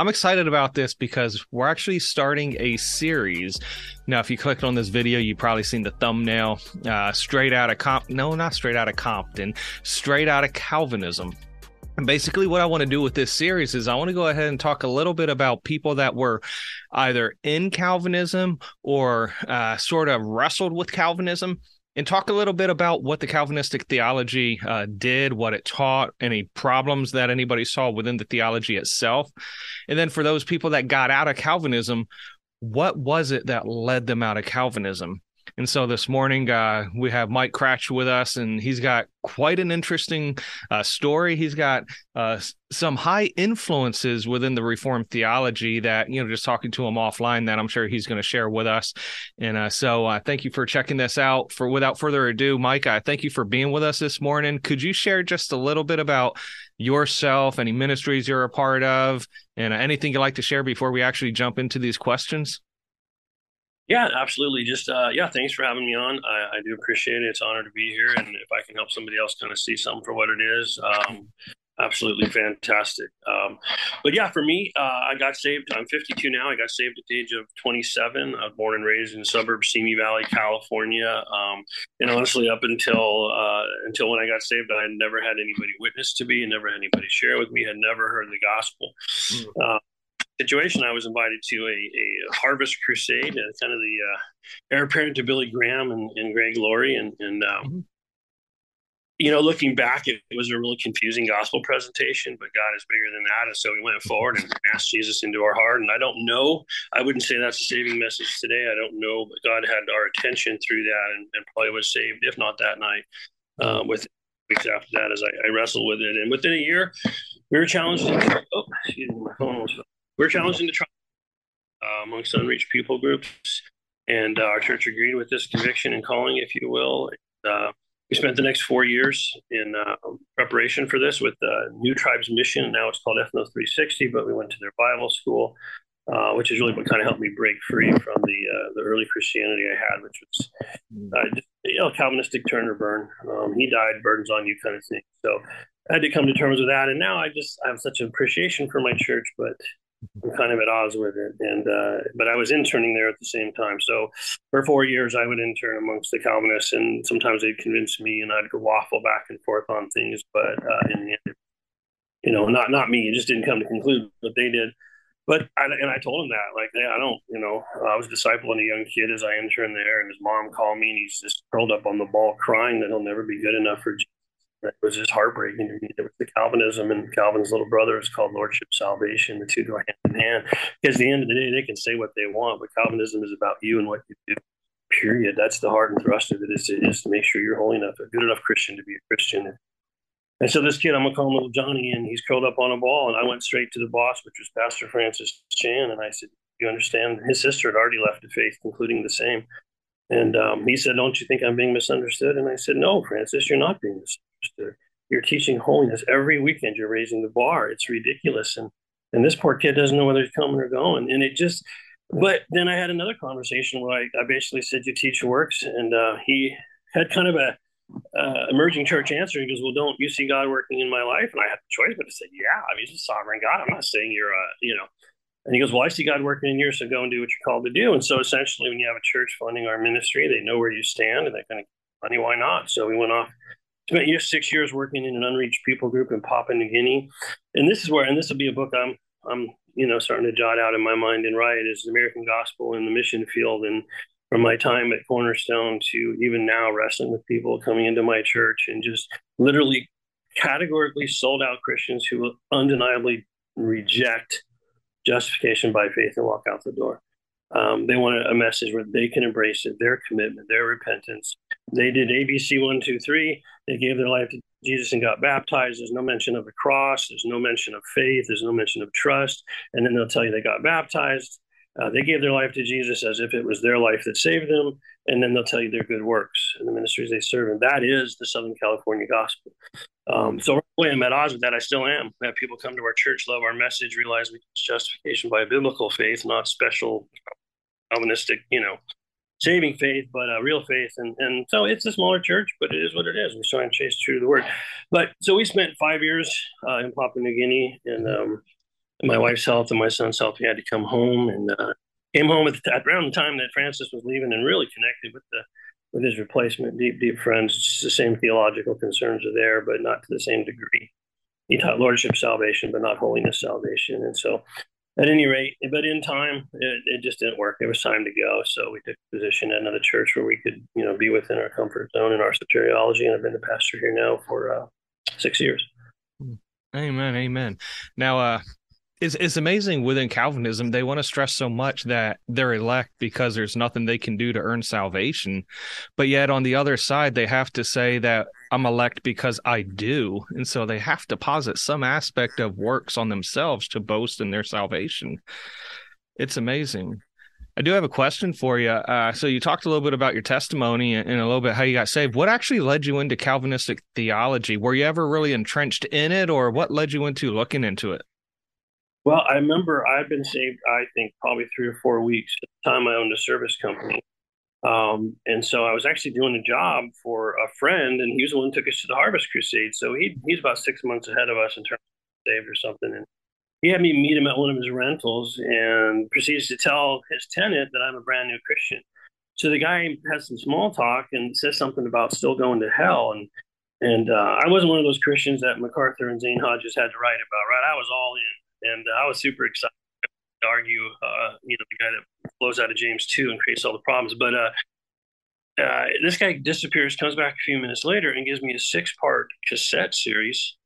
I'm excited about this because we're actually starting a series. Now, if you clicked on this video, you probably seen the thumbnail. Uh, straight out of comp, no, not straight out of Compton, straight out of Calvinism. And basically, what I want to do with this series is I want to go ahead and talk a little bit about people that were either in Calvinism or uh, sort of wrestled with Calvinism and talk a little bit about what the Calvinistic theology uh, did, what it taught, any problems that anybody saw within the theology itself. And then for those people that got out of Calvinism, what was it that led them out of Calvinism? And so this morning, uh, we have Mike Cratch with us, and he's got quite an interesting uh, story. He's got uh, some high influences within the Reformed theology that, you know, just talking to him offline, that I'm sure he's going to share with us. And uh, so uh, thank you for checking this out. For without further ado, Mike, I thank you for being with us this morning. Could you share just a little bit about yourself, any ministries you're a part of, and anything you'd like to share before we actually jump into these questions? Yeah, absolutely. Just uh, yeah, thanks for having me on. I, I, do appreciate it. It's an honor to be here, and if I can help somebody else kind of see something for what it is, um, absolutely fantastic. Um, but yeah, for me, uh, I got saved. I'm 52 now. I got saved at the age of 27. I was born and raised in the suburbs, Simi Valley, California. Um, and honestly, up until uh, until when I got saved, I had never had anybody witness to me, and never had anybody share with me. Had never heard the gospel. Mm situation, I was invited to a, a harvest crusade, uh, kind of the uh, heir apparent to Billy Graham and, and Greg Laurie. And, and um, mm-hmm. you know, looking back, it, it, was a really confusing gospel presentation, but God is bigger than that. And so we went forward and asked Jesus into our heart. And I don't know, I wouldn't say that's a saving message today. I don't know, but God had our attention through that and, and probably was saved, if not that night, uh, with weeks after that as I, I, wrestled with it. And within a year, we were challenged. To, oh, excuse me, my phone was we're challenging the trial uh, amongst unreached people groups, and uh, our church agreed with this conviction and calling, if you will. Uh, we spent the next four years in uh, preparation for this with the New Tribes Mission. Now it's called Ethnos 360, but we went to their Bible school, uh, which is really what kind of helped me break free from the uh, the early Christianity I had, which was uh, just, you know Calvinistic turn or burn. Um, he died, burdens on you, kind of thing. So I had to come to terms with that, and now I just I have such an appreciation for my church, but I'm kind of at odds with it. And uh, but I was interning there at the same time. So for four years, I would intern amongst the Calvinists, and sometimes they'd convince me, and I'd go waffle back and forth on things. But uh, in the end, you know, not not me. It just didn't come to conclude, but they did. But I, and I told him that, like, I don't, you know, I was discipling a young kid as I interned there, and his mom called me, and he's just curled up on the ball, crying that he'll never be good enough for Jesus it was just heartbreaking to me. There was the Calvinism and Calvin's little brother is called Lordship Salvation. The two go hand in hand. Because at the end of the day, they can say what they want, but Calvinism is about you and what you do. Period. That's the heart and thrust of it is to, make sure you're holy enough, a good enough Christian to be a Christian. And so this kid, I'm gonna call him little Johnny, and he's curled up on a ball. And I went straight to the boss, which was Pastor Francis Chan, and I said, "You understand?" His sister had already left the faith, concluding the same. And um, he said, "Don't you think I'm being misunderstood?" And I said, "No, Francis, you're not being misunderstood." You're teaching holiness every weekend. You're raising the bar. It's ridiculous. And and this poor kid doesn't know whether he's coming or going. And it just. But then I had another conversation where I, I basically said, "You teach works," and uh, he had kind of a uh, emerging church answer. He goes, "Well, don't you see God working in my life?" And I had the choice, but I said, "Yeah, I mean, He's a sovereign God. I'm not saying you're a, you know." And he goes, "Well, I see God working in you, so go and do what you're called to do." And so, essentially, when you have a church funding our ministry, they know where you stand, and they're going to money. Why not? So we went off spent years, six years working in an unreached people group in Papua New Guinea, and this is where, and this will be a book I'm, I'm, you know, starting to jot out in my mind and write is the American Gospel in the mission field, and from my time at Cornerstone to even now wrestling with people coming into my church and just literally categorically sold out Christians who undeniably reject justification by faith and walk out the door. Um, they want a message where they can embrace it, their commitment, their repentance. They did ABC one, two, three. They gave their life to Jesus and got baptized. There's no mention of the cross. There's no mention of faith. There's no mention of trust. And then they'll tell you they got baptized. Uh, they gave their life to Jesus as if it was their life that saved them. And then they'll tell you their good works and the ministries they serve. And that is the Southern California gospel. Um, so, right I'm at odds with that. I still am. We Have people come to our church, love our message, realize it's justification by biblical faith, not special Calvinistic, you know, saving faith, but uh, real faith. And and so it's a smaller church, but it is what it is. We're trying to chase true to the word. But so we spent five years uh, in Papua New Guinea, and um, my wife's health and my son's health, we had to come home and uh, came home at, the, around the time that Francis was leaving and really connected with the with his replacement, deep, deep friends. It's the same theological concerns are there, but not to the same degree. He taught lordship salvation, but not holiness salvation. And so, at any rate, but in time, it, it just didn't work. It was time to go. So we took position at another church where we could, you know, be within our comfort zone in our soteriology. And I've been the pastor here now for uh, six years. Amen. Amen. Now, uh, it's, it's amazing within Calvinism, they want to stress so much that they're elect because there's nothing they can do to earn salvation. But yet on the other side, they have to say that I'm elect because I do. And so they have to posit some aspect of works on themselves to boast in their salvation. It's amazing. I do have a question for you. Uh, so you talked a little bit about your testimony and a little bit how you got saved. What actually led you into Calvinistic theology? Were you ever really entrenched in it, or what led you into looking into it? Well, I remember I'd been saved, I think, probably three or four weeks at the time I owned a service company. Um, and so I was actually doing a job for a friend, and he was the one who took us to the Harvest Crusade. So he he's about six months ahead of us in terms of saved or something. And he had me meet him at one of his rentals and proceeds to tell his tenant that I'm a brand new Christian. So the guy has some small talk and says something about still going to hell. And and uh, I wasn't one of those Christians that MacArthur and Zane Hodges had to write about, right? I was all in and I was super excited to argue, uh, you know, the guy that blows out of James two and creates all the problems. But uh, uh, this guy disappears, comes back a few minutes later, and gives me a six part cassette series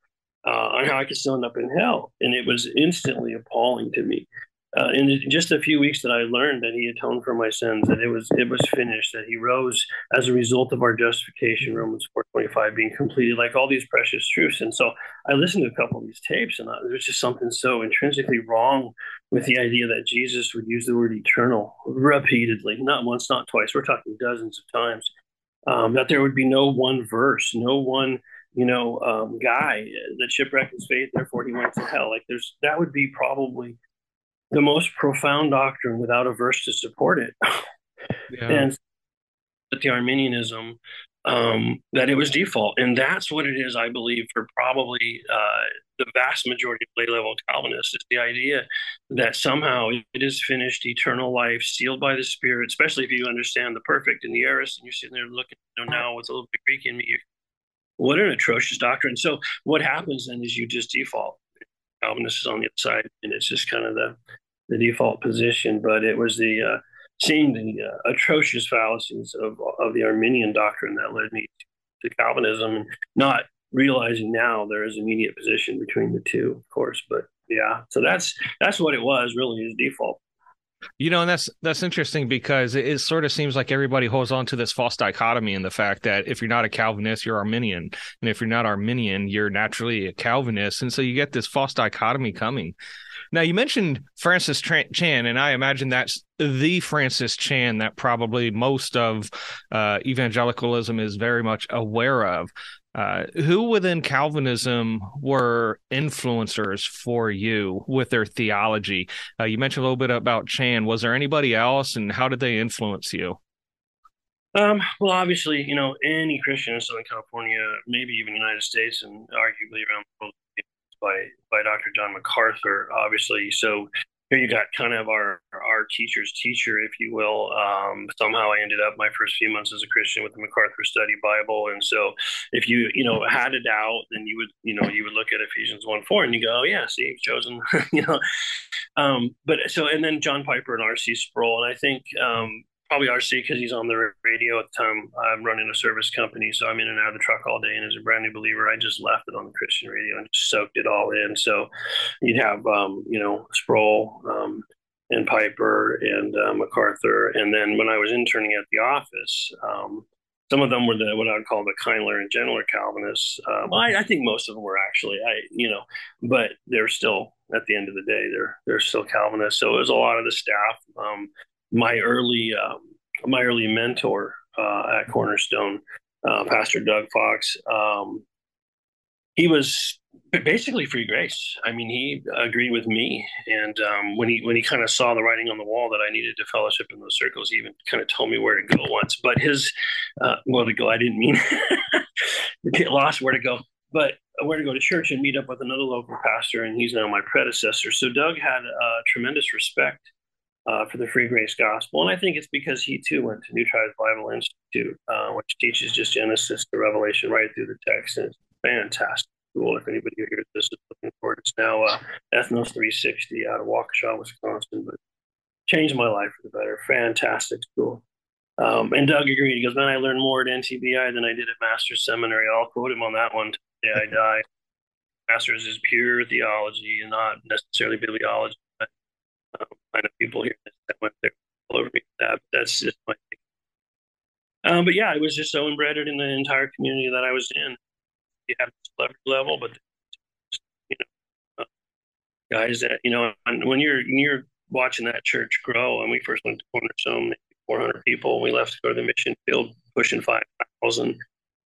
uh, on how I could still end up in hell, and it was instantly appalling to me uh, in just a few weeks that I learned that he atoned for my sins, that it was it was finished, that he rose as a result of our justification, Romans four twenty five being completed, like all these precious truths. And so I listened to a couple of these tapes, and I, there was just something so intrinsically wrong with the idea that Jesus would use the word eternal repeatedly, not once, not twice. We're talking dozens of times. Um, that there would be no one verse, no one you know um, guy that shipwrecked his faith, therefore he went to hell. Like there's that would be probably the most profound doctrine without a verse to support it. Yeah. and the Arminianism um, that it was default, and that's what it is. I believe for probably uh, the vast majority of lay level Calvinists is the idea that somehow it is finished, eternal life, sealed by the Spirit. Especially if you understand the perfect and the aorist, and you're sitting there looking you know, now with a little bit Greek in me. What an atrocious doctrine! So what happens then is you just default. Calvinist is on the other side, and it's just kind of the the default position. But it was the uh, seeing the uh, atrocious fallacies of of the Arminian doctrine that led me to Calvinism, and not realizing now there is immediate position between the two, of course. But yeah, so that's that's what it was really his default. You know, and that's that's interesting because it, it, sort of seems like everybody holds on to this false dichotomy in the fact that if you're not a Calvinist, you're Arminian, and if you're not Arminian, you're naturally a Calvinist, and so you get this false dichotomy coming. Now, you mentioned Francis Chan, and I imagine that's the Francis Chan that probably most of uh, evangelicalism is very much aware of. Uh, who within Calvinism were influencers for you with their theology? Uh, you mentioned a little bit about Chan. Was there anybody else, and how did they influence you? Um, well, obviously, you know, any Christian in Southern California, maybe even the United States, and arguably around the world, by by Dr. John MacArthur, obviously. So here you got kind of our our teacher's teacher, if you will. Um, somehow I ended up my first few months as a Christian with the MacArthur Study Bible, and so if you you know had a doubt, then you would you know you would look at Ephesians one four and you go, oh, yeah, see, chosen, you know. Um, but so and then John Piper and R.C. Sproul, and I think um, probably RC because he's on the radio at the time. I'm running a service company, so I'm in and out of the truck all day. And as a brand new believer, I just left it on the Christian radio and just soaked it all in. So you'd have, um, you know, Sproul um, and Piper and uh, MacArthur, and then when I was interning at the office. Um, some of them were the what I would call the kindler and gentler Calvinists. Um, I, I think most of them were actually, I you know, but they're still at the end of the day they're they're still Calvinists. So it was a lot of the staff. Um, my early um, my early mentor uh, at Cornerstone, uh, Pastor Doug Fox. Um, he was basically free grace. I mean, he agreed with me, and um, when he when he kind of saw the writing on the wall that I needed to fellowship in those circles, he even kind of told me where to go once. But his uh, well, to go, I didn't mean get lost where to go. But where to go to church and meet up with another local pastor, and he's now my predecessor. So Doug had tremendous respect uh, for the Free Grace Gospel, and I think it's because he too went to New Tribes Bible Institute, uh, which teaches just Genesis to Revelation right through the text, and it's fantastic school. If anybody who hears this is looking for it, it's now uh, Ethnos 360 out of Waukesha, Wisconsin, but changed my life for the better. Fantastic school. Um, and Doug agreed. He goes, "Man, I learned more at NTBI than I did at Master's Seminary." I'll quote him on that one. Today I die. Master's is pure theology and not necessarily bibliology. But, um, Know people here that went there all over me. That that's just my thing. Um, but yeah, I was just so embedded in the entire community that I was in. You have celebrity level, but you know, uh, guys that you know, when you're you're watching that church grow, and we first went to Cornerstone, 400 people. We left to go to the mission field, pushing 5,000.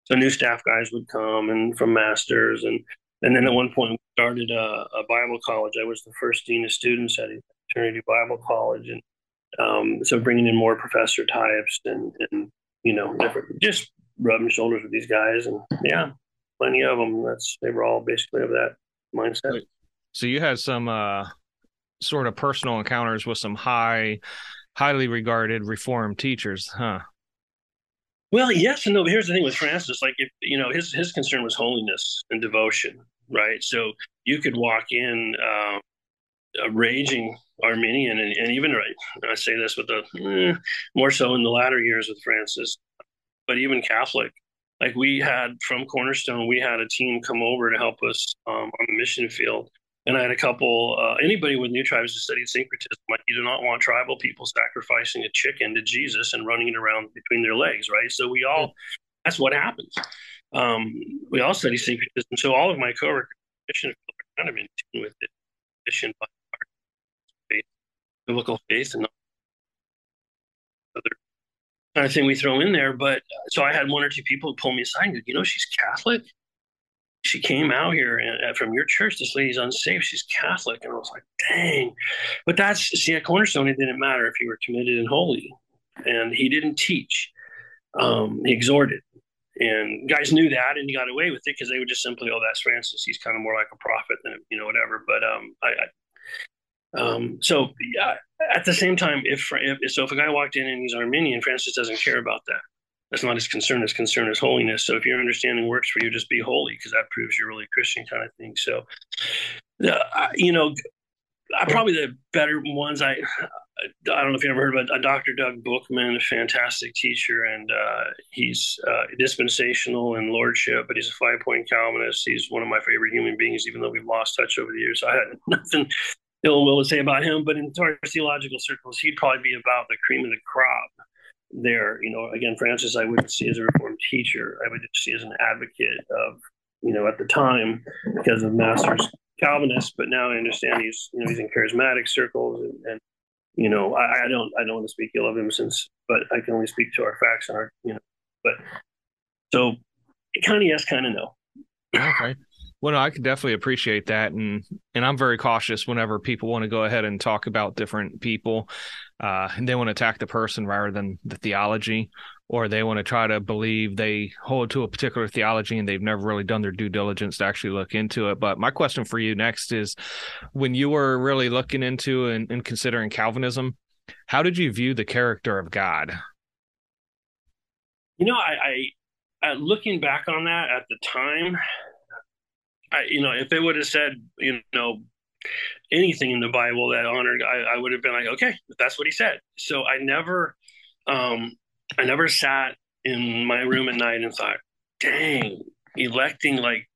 So new staff guys would come and from masters. And, and then at one point, we started a, a Bible college. I was the first dean of students at Eternity Bible College. And um, so bringing in more professor types and, and, you know, different, just rubbing shoulders with these guys. And yeah, plenty of them. That's, they were all basically of that mindset. So you had some, uh, sort of personal encounters with some high highly regarded reformed teachers, huh? Well, yes and no. Here's the thing with Francis: like, if you know, his his concern was holiness and devotion, right? So you could walk in uh, a raging Arminian, and, and even right, I say this with the eh, more so in the latter years with Francis, but even Catholic. Like we had from Cornerstone, we had a team come over to help us um, on the mission field, and I had a couple, uh, anybody with new tribes who studied syncretism, like you do not want tribal people sacrificing a chicken to Jesus and running it around between their legs, right? So we all, that's what happens. Um, we all study syncretism. So all of my coworkers, kind of in tune with it, mission biblical faith, and other kind of thing we throw in there. But so I had one or two people pull me aside and go, you know, she's Catholic she came out here uh, from your church. This lady's unsafe. She's Catholic. And I was like, dang. But that's, see, at Cornerstone, it didn't matter if you were committed and holy. And he didn't teach, um, he exhorted. And guys knew that and he got away with it because they would just simply, oh, that's Francis. He's kind of more like a prophet than, you know, whatever. But um, I, I um, so yeah, at the same time, if, if so, if a guy walked in and he's Arminian, Francis doesn't care about that. That's not his concern. His concern is holiness. So if your understanding works for you, just be holy because that proves you're really a Christian kind of thing. So, uh, you know, probably the better ones I I don't know if you ever heard about uh, Dr. Doug Bookman, a fantastic teacher, and uh, he's uh, dispensational in lordship, but he's a five point Calvinist. He's one of my favorite human beings, even though we've lost touch over the years. I had nothing ill will to say about him, but in theological circles, he'd probably be about the cream of the crop there. You know, again, Francis, I wouldn't see as a Reformed teacher. I would just see as an advocate of, you know, at the time because of Masters Calvinist, but now I understand he's, you know, he's in charismatic circles and, and you know, I, I, don't, I don't want to speak ill of him since, but I can only speak to our facts and our, you know, but so kind of yes, kind of no. Okay. Well, no, I can definitely appreciate that, and and I'm very cautious whenever people want to go ahead and talk about different people, uh, and they want to attack the person rather than the theology, or they want to try to believe they hold to a particular theology and they've never really done their due diligence to actually look into it. But my question for you next is, when you were really looking into and, and considering Calvinism, how did you view the character of God? You know, I, I uh, looking back on that at the time, I, you know, if it would have said, you know, anything in the Bible that honored, I, I would have been like, okay, that's what he said. So I never, um, I never sat in my room at night and thought, dang, electing like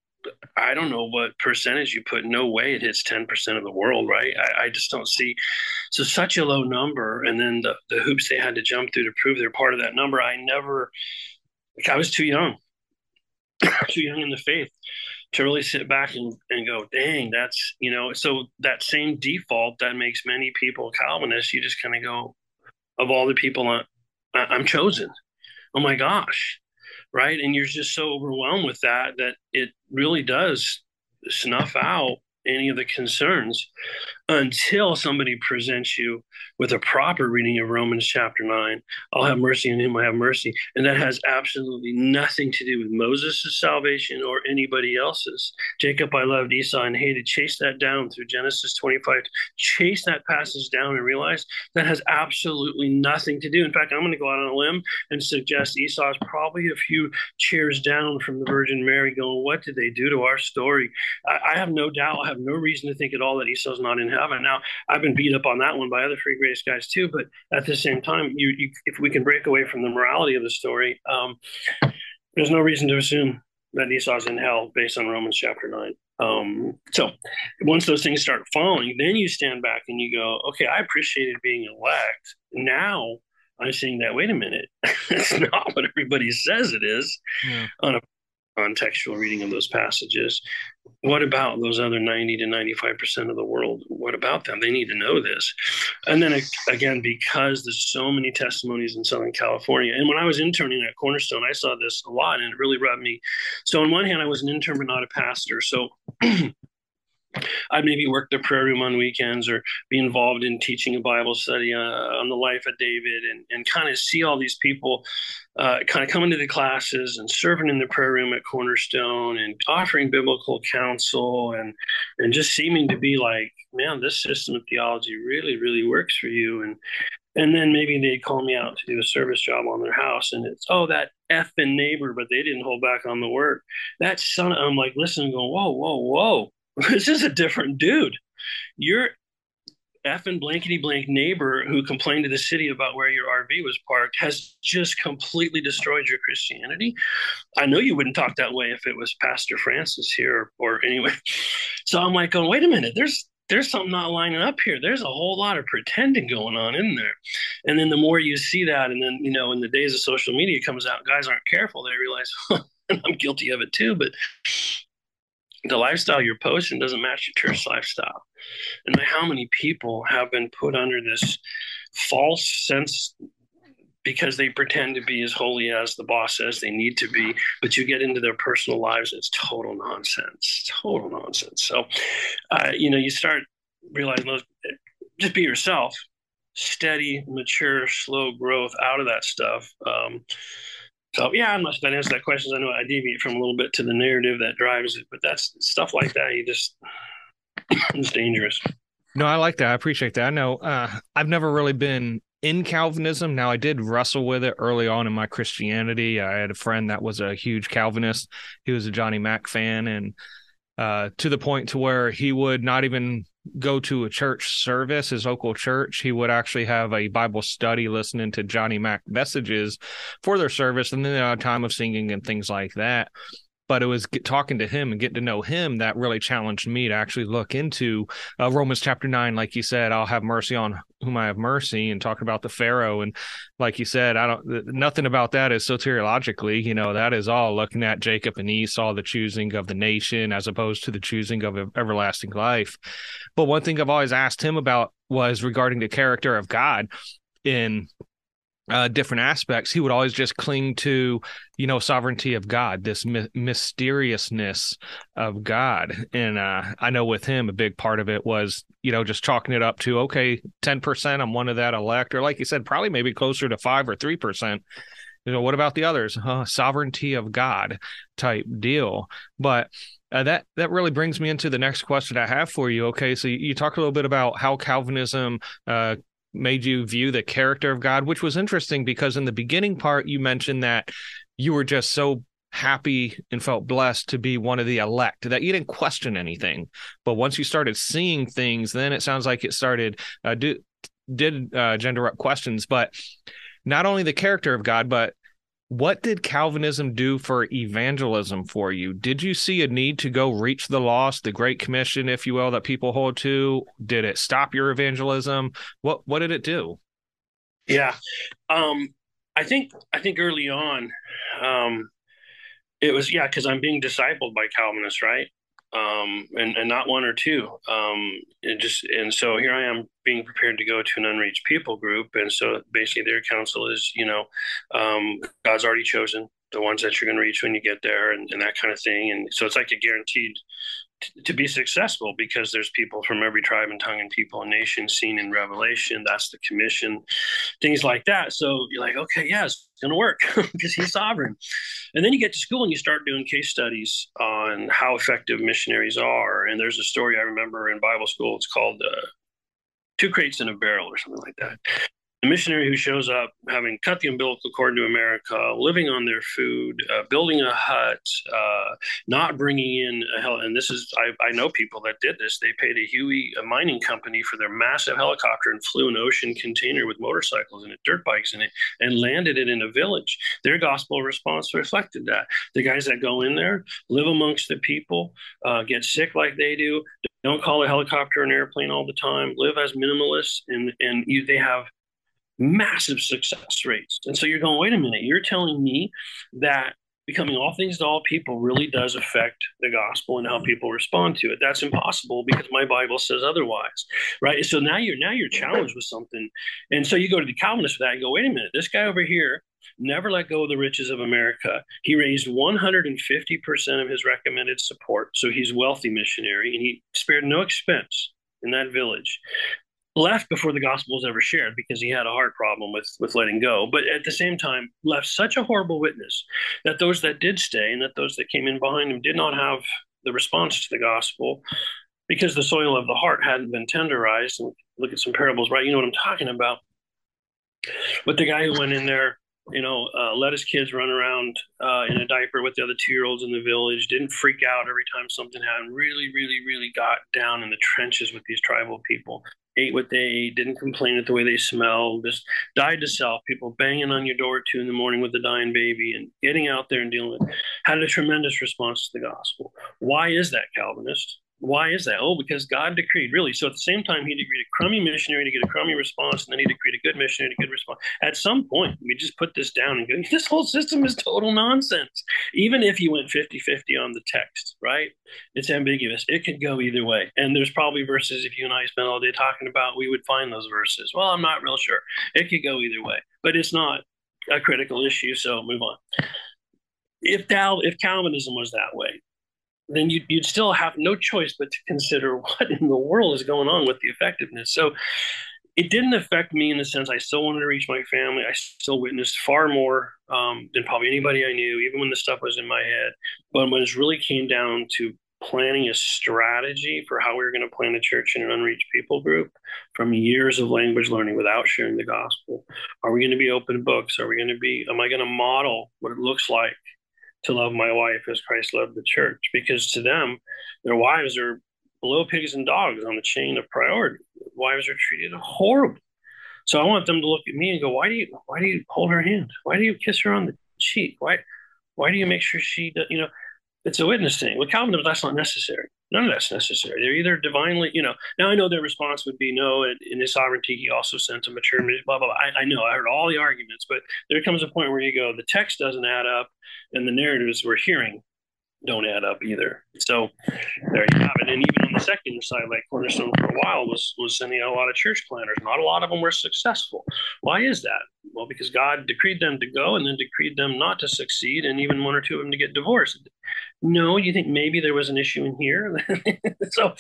I don't know what percentage you put. No way it hits 10% of the world, right? I, I, just don't see. So, such a low number. And then the, the hoops they had to jump through to prove they're part of that number. I never, like, I was too young, too young in the faith to really sit back and, and go, dang, that's, you know, so that same default that makes many people Calvinists, you just kind of go, of all the people I, I'm chosen. Oh my gosh. Right. And you're just so overwhelmed with that that it really does snuff out any of the concerns. Until somebody presents you with a proper reading of Romans chapter 9. I'll have mercy on him, I have mercy. And that has absolutely nothing to do with Moses' salvation or anybody else's. Jacob, I loved Esau and hated. Chase that down through Genesis 25. Chase that passage down and realize that has absolutely nothing to do. In fact, I'm going to go out on a limb and suggest Esau is probably a few chairs down from the Virgin Mary, going, What did they do to our story? I, I have no doubt, I have no reason to think at all that Esau's not in heaven. Now, I've been beat up on that one by other free grace guys too, but at the same time, you, you if we can break away from the morality of the story, um, there's no reason to assume that Esau's in hell based on Romans chapter 9. Um, so once those things start falling, then you stand back and you go, okay, I appreciated being elect. Now I'm seeing that, wait a minute, it's not what everybody says it is yeah. on a contextual reading of those passages. What about those other 90 to 95% of the world? What about them? They need to know this. And then again, because there's so many testimonies in Southern California. And when I was interning at Cornerstone, I saw this a lot and it really rubbed me. So, on one hand, I was an intern, but not a pastor. So, I'd maybe work the prayer room on weekends or be involved in teaching a Bible study uh, on the life of David and, and kind of see all these people uh, kind of coming to the classes and serving in the prayer room at Cornerstone and offering biblical counsel and and just seeming to be like, man, this system of theology really, really works for you. And and then maybe they'd call me out to do a service job on their house and it's, oh, that effing neighbor, but they didn't hold back on the work. That son, I'm like listening, going, whoa, whoa, whoa. This is a different dude. You're effing blankety blank neighbor who complained to the city about where your RV was parked has just completely destroyed your Christianity. I know you wouldn't talk that way if it was Pastor Francis here or, or anyway. So I'm like, going, wait a minute, there's there's something not lining up here. There's a whole lot of pretending going on in there. And then the more you see that, and then you know, in the days of social media comes out, guys aren't careful. They realize, I'm guilty of it too. But the lifestyle you're posting doesn't match your church lifestyle. And how many people have been put under this false sense because they pretend to be as holy as the boss says they need to be, but you get into their personal lives, it's total nonsense, total nonsense. So, uh, you know, you start realizing those, just be yourself, steady, mature, slow growth out of that stuff. Um, so yeah, I'm not answers that question. I know I deviate from a little bit to the narrative that drives it, but that's stuff like that. You just it's dangerous. No, I like that. I appreciate that. I know uh, I've never really been in Calvinism. Now I did wrestle with it early on in my Christianity. I had a friend that was a huge Calvinist. He was a Johnny Mack fan, and uh, to the point to where he would not even go to a church service, his local church, he would actually have a Bible study listening to Johnny Mack messages for their service and then a time of singing and things like that but it was get, talking to him and getting to know him that really challenged me to actually look into uh, Romans chapter 9 like you said I'll have mercy on whom I have mercy and talking about the Pharaoh. And like you said I don't nothing about that is soteriologically you know that is all looking at Jacob and Esau the choosing of the nation as opposed to the choosing of everlasting life. But one thing I've always asked him about was regarding the character of God in uh, different aspects, he would always just cling to, you know, sovereignty of God, this my- mysteriousness of God. And uh, I know with him, a big part of it was, you know, just chalking it up to, okay, 10%, I'm one of that elect, or like you said, probably maybe closer to five or 3%. You know, what about the others? Sovereignty of God type deal. But uh, that that really brings me into the next question I have for you. Okay, so you, you talked a little bit about how Calvinism uh, made you view the character of God, which was interesting because in the beginning part you mentioned that you were just so happy and felt blessed to be one of the elect that you didn't question anything. But once you started seeing things then it sounds like it started uh, do, did uh, gender up questions. But not only the character of god but what did Calvinism do for evangelism for you? Did you see a need to go reach the lost, the Great Commission, if you will, that people hold to? Did it stop your evangelism? What what did it do? Yeah, um, I think I think early on, um, it was yeah because I'm being discipled by Calvinists, right? Um, and, and not one or two. Um, and just and so here I am being prepared to go to an unreached people group, and so basically their counsel is, you know, um, God's already chosen the ones that you're going to reach when you get there, and, and that kind of thing. And so it's like a guaranteed to be successful because there's people from every tribe and tongue and people and nation seen in Revelation. That's the commission, things like that. So you're like, okay, yeah, it's going to work because he's sovereign. And then you get to school and you start doing case studies on how effective missionaries are. And there's a story I remember in Bible school. It's called uh, Two Crates in a Barrel or something like that a missionary who shows up having cut the umbilical cord to America, living on their food, uh, building a hut, uh, not bringing in a hell. And this is, I, I, know people that did this. They paid a Huey, a mining company, for their massive helicopter and flew an ocean container with motorcycles it, dirt bikes in it, and landed it in a village. Their gospel response reflected that. The guys that go in there live amongst the people, uh, get sick like they do, don't call a helicopter an airplane all the time, live as minimalists, and and you, they have massive success rates. And so you're going, wait a minute, you're telling me that becoming all things to all people really does affect the gospel and how people respond to it. That's impossible because my Bible says otherwise, right? So now you're now you're challenged with something, and so you go to the Calvinist for that and go, wait a minute, this guy over here never let go of the riches of America. He raised 150% of his recommended support, so he's wealthy missionary, and he spared no expense in that village left before the gospel was ever shared because he had a heart problem with with letting go. But at the same time left such a horrible witness that those that did stay and that those that came in behind him did not have the response to the gospel because the soil of the heart hadn't been tenderized. And look at some parables right? You know what i'm talking about. But the guy who went in there you know, uh, let his kids run around uh, in a diaper with the other two year olds in the village, didn't freak out every time something happened, really, really, really got down in the trenches with these tribal people, ate what they ate, didn't complain at the way they smelled, just died to self. People banging on your door at two in the morning with a dying baby and getting out there and dealing with it. Had a tremendous response to the gospel. Why is that, Calvinist? Why is that? Oh, because God decreed, really. So at the same time, He decreed a crummy missionary to get a crummy response, and then He decreed a good missionary to good response. At some point, we just put this down and go, this whole system is total nonsense. Even if you went 50 50 on the text, right? It's ambiguous. It could go either way. And there's probably verses, if you and I spent all day talking about, we would find those verses. Well, I'm not real sure. It could go either way, but it's not a critical issue. So move on. If Cal- if Calvinism was that way, then you'd, you'd still have no choice but to consider what in the world is going on with the effectiveness. So it didn't affect me in the sense I still wanted to reach my family. I still witnessed far more um, than probably anybody I knew, even when the stuff was in my head. But when it really came down to planning a strategy for how we were going to plant a church in an unreached people group from years of language learning without sharing the gospel, are we going to be open books? Are we going to be, am I going to model what it looks like to love my wife as Christ loved the church, because to them, their wives are below pigs and dogs on the chain of priority. Wives are treated horribly. So I want them to look at me and go, why do you why do you hold her hand? Why do you kiss her on the cheek? Why why do you make sure she you know it's a witness thing. With Calvinism, that's not necessary. None of that's necessary. They're either divinely, you know. Now I know their response would be no. In his sovereignty, he also sent a mature, blah blah. blah. I, I know. I heard all the arguments, but there comes a point where you go, the text doesn't add up, and the narratives we're hearing don't add up either. So there you have it. And even on the secular side, like Cornerstone for a while was was sending out a lot of church planners. Not a lot of them were successful. Why is that? Well, because God decreed them to go and then decreed them not to succeed, and even one or two of them to get divorced. No, you think maybe there was an issue in here? so,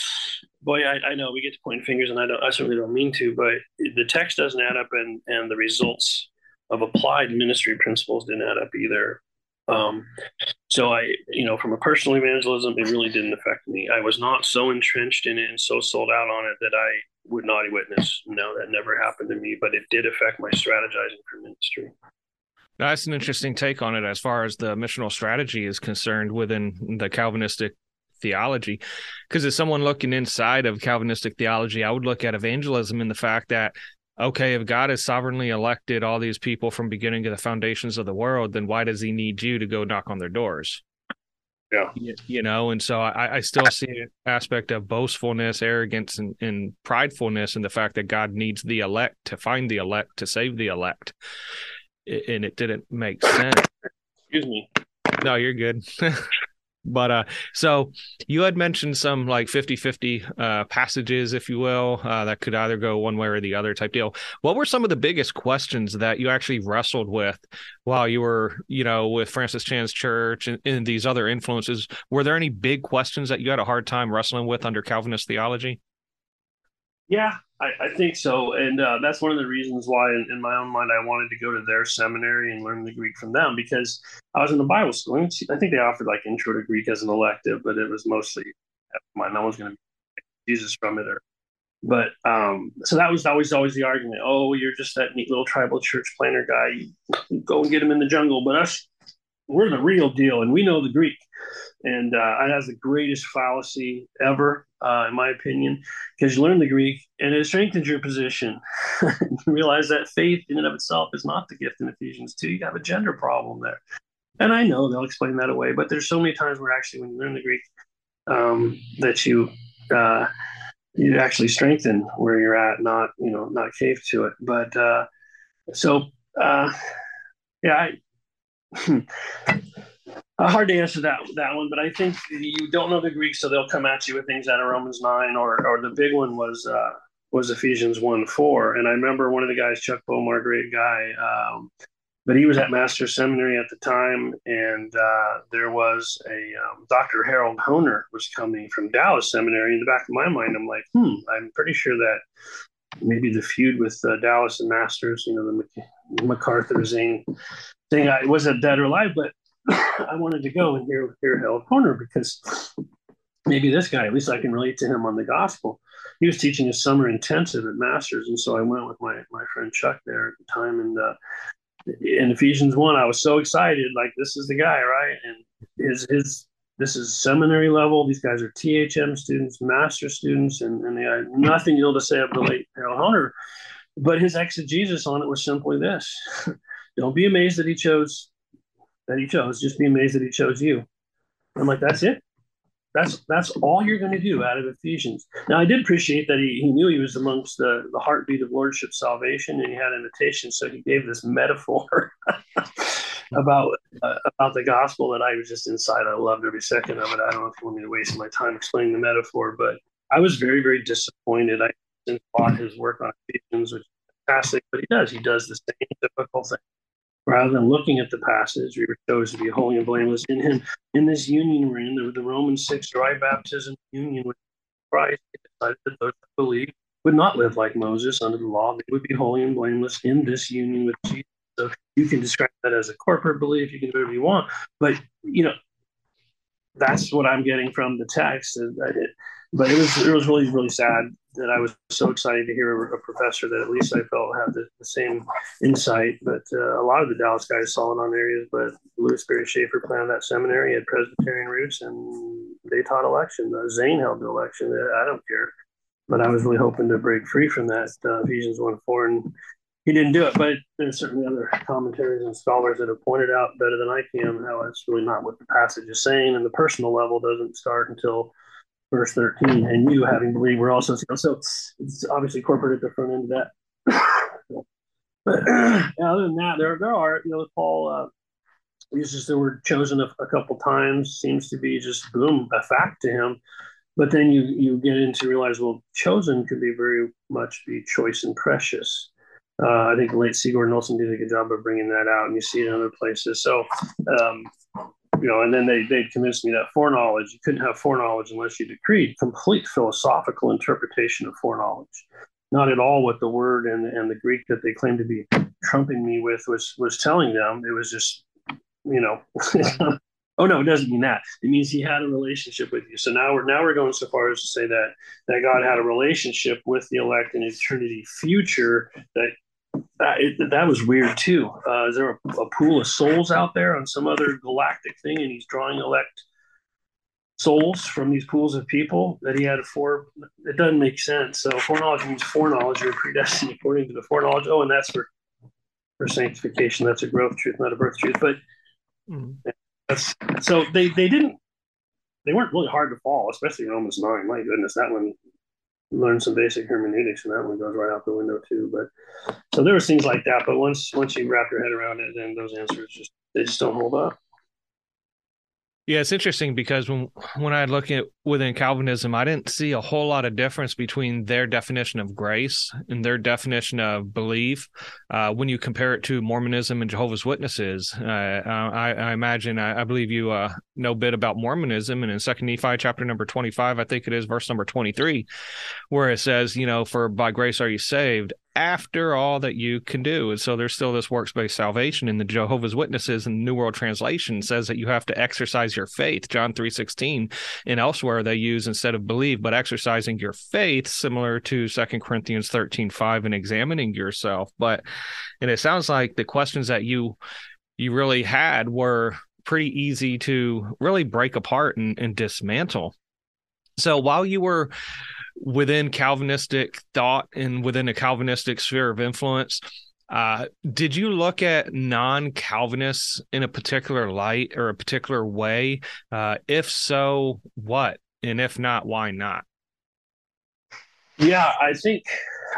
boy, I, I, know we get to point fingers, and I don't. I certainly don't mean to, but the text doesn't add up, and and the results of applied ministry principles didn't add up either. Um, so I, you know, from a personal evangelism, it really didn't affect me. I was not so entrenched in it and so sold out on it that I would not witness. No, that never happened to me, but it did affect my strategizing for ministry. That's an interesting take on it as far as the missional strategy is concerned within the Calvinistic theology. Because as someone looking inside of Calvinistic theology, I would look at evangelism in the fact that okay, if God has sovereignly elected all these people from beginning to the foundations of the world, then why does he need you to go knock on their doors? Yeah. You, you know, and so I, I still see an aspect of boastfulness, arrogance, and, and pridefulness and the fact that God needs the elect to find the elect to save the elect. And it didn't make sense. Excuse me. No, you're good. But uh, so you had mentioned some like 50 50 uh, passages, if you will, uh, that could either go one way or the other type deal. What were some of the biggest questions that you actually wrestled with while you were, you know, with Francis Chan's church and, and these other influences? Were there any big questions that you had a hard time wrestling with under Calvinist theology? Yeah, I, I think so. And uh, that's one of the reasons why, in, in, my own mind, I wanted to go to their seminary and learn the Greek from them because I was in the Bible school. I think they offered like intro to Greek as an elective, but it was mostly, no one's going to Jesus from it. Or, but um, so that was always, always the argument. Oh, you're just that neat little tribal church planner guy. You go and get him in the jungle. But us, we're the real deal and we know the Greek. And uh, has the greatest fallacy ever, uh, in my opinion, because you learn the Greek and it strengthens your position. you realize that faith in and of itself is not the gift in Ephesians 2. You have a gender problem there. And I know they'll explain that away, but there's so many times where actually, when you learn the Greek, um, that you uh, you actually strengthen where you're at, not you know not cave to it. But uh, so uh, yeah, I, uh, hard to answer that that one, but I think you don't know the Greek, so they'll come at you with things out of Romans nine, or or the big one was uh, was Ephesians one four. And I remember one of the guys, Chuck Bomar, great guy, um, but he was at Master Seminary at the time, and uh, there was a um, Dr. Harold Hoehner was coming from Dallas Seminary. In the back of my mind, I'm like, hmm, I'm pretty sure that maybe the feud with uh, Dallas and Masters, you know, the MacArthur Zane thing, I wasn't dead or alive, but I wanted to go and hear hear Harold Hoehner because maybe this guy, at least I can relate to him on the gospel. He was teaching a summer intensive at Masters, and so I went with my my friend Chuck there at the time. And uh, in Ephesians one, I was so excited, like this is the guy, right? And his his this is seminary level. These guys are THM students, master students, and, and they had nothing ill to say about late Harold Hoehner. But his exegesis on it was simply this: Don't be amazed that he chose that he chose. Just be amazed that he chose you. I'm like, that's it. That's that's all you're going to do out of Ephesians. Now, I did appreciate that he, he knew he was amongst the, the heartbeat of lordship salvation, and he had invitation, so he gave this metaphor about uh, about the gospel that I was just inside. I loved every second of it. I don't know if you want me to waste my time explaining the metaphor, but I was very very disappointed. I thought his work on Ephesians was fantastic, but he does he does the same difficult thing rather than looking at the passage, we were chosen to be holy and blameless in Him. In this union we're in, the, the Romans 6 dry baptism union with Christ, they decided that those who believe would not live like Moses under the law. They would be holy and blameless in this union with Jesus. So you can describe that as a corporate belief, you can do whatever you want. But, you know, that's what I'm getting from the text. But it was it was really really sad that I was so excited to hear a, professor that at least I felt had the, the same insight. But uh, a lot of the Dallas guys saw it on areas, but Lewis Sperry Chafer planned that seminary, had Presbyterian roots, and they taught election. Uh, Zane held the election. I don't care. But I was really hoping to break free from that uh, Ephesians 1 4, and he didn't do it. But there's certainly other commentaries and scholars that have pointed out better than I can how it's really not what the passage is saying, and the personal level doesn't start until verse 13, and you having believed we're also sealed. So it's obviously corporate at the front end of that. but other than that, there there are, you know, Paul uh, uses the word chosen a, a couple times, seems to be just boom, a fact to him. But then you you get into realize, well, chosen could be very much be choice and precious. Uh, I think late C. Gordon Olson did a good job of bringing that out, and you see it in other places. So um, you know, and then they they'd convince me that foreknowledge you couldn't have foreknowledge unless you decreed complete philosophical interpretation of foreknowledge. Not at all what the word and and the Greek that they claimed to be trumping me with was was telling them. It was just, you know, oh no, it doesn't mean that. It means he had a relationship with you. So now we're now we're going so far as to say that that God had a relationship with the elect in eternity future that that, it, that was weird too. Uh, is there a, a, pool of souls out there on some other galactic thing, and he's drawing elect souls from these pools of people that he had for? It doesn't make sense. So foreknowledge means foreknowledge. You're predestined according to the foreknowledge. Oh, and that's for for sanctification. That's a growth truth, not a birth truth. But mm. that's so they they didn't they weren't really hard to fall, especially Romans nine. My goodness, that one learn some basic hermeneutics, and that one goes right out the window too. But so there was things like that. But once once you wrap your head around it, then those answers just they just don't hold up. Yeah, it's interesting because when when I look at within Calvinism, I didn't see a whole lot of difference between their definition of grace and their definition of belief. Uh, when you compare it to Mormonism and Jehovah's Witnesses, uh, I, I, imagine I, I believe you uh, know a bit about Mormonism, and in Second Nephi chapter number twenty five, I think it is verse number twenty three, where it says, you know, for by grace are you saved after all that you can do. And so there's still this works based salvation in the Jehovah's Witnesses and New World Translation says that you have to exercise your faith. John 3:16 and elsewhere they use instead of believe, but exercising your faith, similar to Second Corinthians 13:5 and examining yourself. But and it sounds like the questions that you you really had were pretty easy to really break apart and, and dismantle. So while you were within Calvinistic thought and within a Calvinistic sphere of influence. Uh, did you look at non Calvinists in a particular light or a particular way? Uh, if so, what? And if not, why not? Yeah, I think,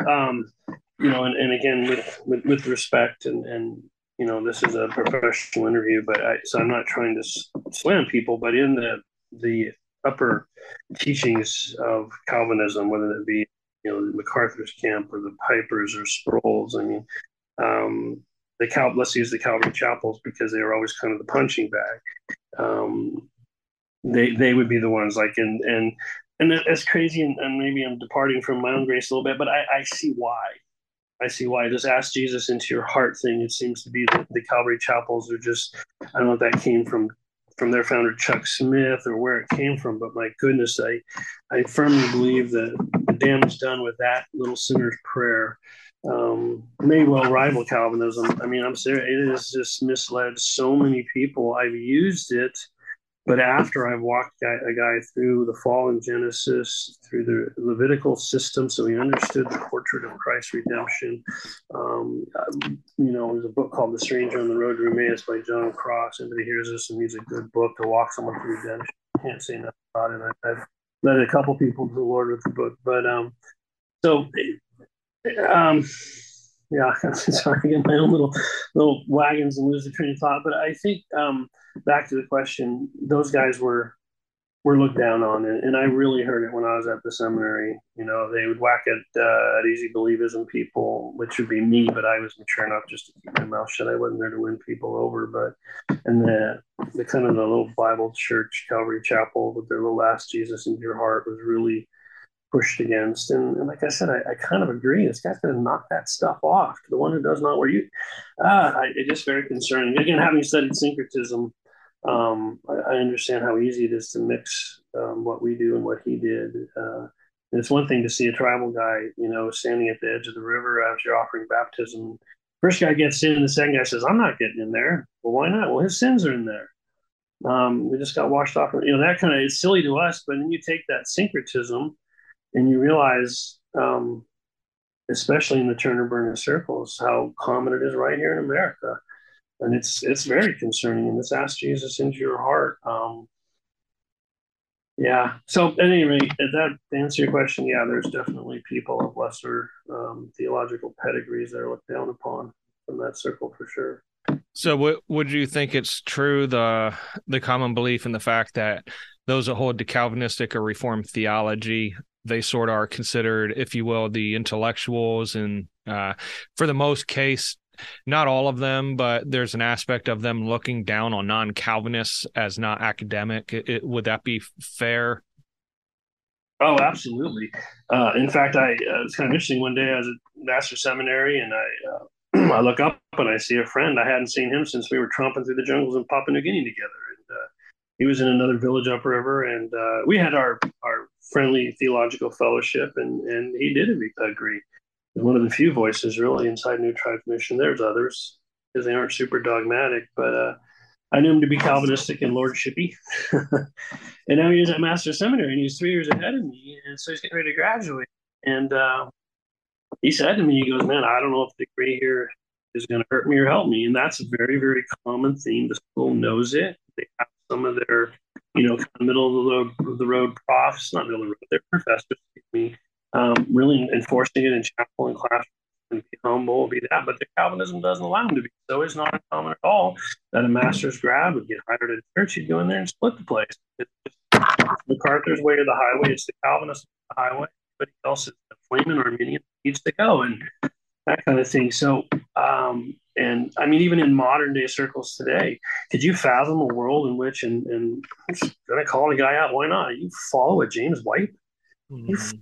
um, you know, and, and again, with, with, with, respect, and, and, you know, this is a professional interview, but I, so I'm not trying to slam people, but in the, the upper teachings of Calvinism, whether it be you know MacArthur's camp or the Pipers or Sproul's. I mean, um, the Cal let's use the Calvary chapels because they were always kind of the punching bag. Um, they they would be the ones like and and and it's crazy and, and, maybe I'm departing from my own grace a little bit, but I, I see why. I see why. Just ask Jesus into your heart thing. It seems to be that the Calvary chapels are just I don't know if that came from from their founder Chuck Smith or where it came from, but my goodness, I I firmly believe that the damage done with that little sinner's prayer um, may well rival Calvinism. I mean, I'm serious; it has just misled so many people. I've used it but after I've walked a guy through the fall in Genesis, through the Levitical system, so he understood the portrait of Christ's redemption. Um, you know, there's a book called The Stranger on the Road to Emmaus by John Cross. Anybody hears this and needs a good book to walk someone through redemption. Can't say enough about it. I've led a couple people to the Lord with the book, but um, so um, yeah, sorry, I get my own little little wagons and lose the train of thought. But I think um, back to the question, those guys were were looked down on, and, and I really heard it when I was at the seminary. You know, they would whack at uh, at easy believism people, which would be me, but I was mature enough just to keep my mouth shut. I wasn't there to win people over, but and the the kind of the little Bible church, Calvary Chapel, with their little "Ask Jesus in your heart" was really pushed against. And, and like I said, I, I, kind of agree. This guy's going to knock that stuff off. The one who does not wear you, ah, I, it's just very concerning. Again, having studied syncretism, um, I, I, understand how easy it is to mix um, what we do and what he did. Uh, and it's one thing to see a tribal guy, you know, standing at the edge of the river after you're offering baptism. First guy gets in, the second guy says, "I'm not getting in there." Well, why not? Well, his sins are in there. Um, we just got washed off. You know, that kind of is silly to us, but then you take that syncretism and you realize, um, especially in the Turner Burner circles, how common it is right here in America, and it's it's very concerning. And let's ask Jesus into your heart. Um, yeah. So at any rate, that answer your question, yeah, there's definitely people of lesser um, theological pedigrees that are looked down upon from that circle for sure. So, what would you think it's true the the common belief in the fact that those that hold to Calvinistic or Reformed theology they sort of are considered, if you will, the intellectuals, and uh, for the most case, not all of them, but there's an aspect of them looking down on non-Calvinists as not academic. It, it, would that be fair? Oh, absolutely. Uh, in fact, I uh, it's kind of interesting. One day I was at Master Seminary, and I uh, I look up and I see a friend. I hadn't seen him since we were tromping through the jungles in Papua New Guinea together, and uh, he was in another village upriver, and uh, we had our our friendly theological fellowship, and and he did agree. One of the few voices really inside New Tribes Mission. There's others because they aren't super dogmatic, but uh, I knew him to be Calvinistic and lordshipy. and now he's at Master Seminary, and he's three years ahead of me, and so he's getting ready to graduate. And uh, he said to me, he goes, "Man, I don't know if the degree here is going to hurt me or help me." And that's a very, very common theme. The school knows it. They have some of their you know, kind of middle of the road, the road profs, not middle of the road, they're professors, me, um, really enforcing it in chapel and classroom and be humble be that. But the Calvinism doesn't allow him to be. So it's not uncommon at all that a master's grad would get hired at a church. He'd go in there and split the place. It's MacArthur's way or the highway. It's the Calvinist highway. But else is the flaming Arminian needs to go and that kind of thing. So, um, and I mean, even in modern day circles today, could you fathom a world in which, and, and to call a guy out, why not? You follow a James White? Mm-hmm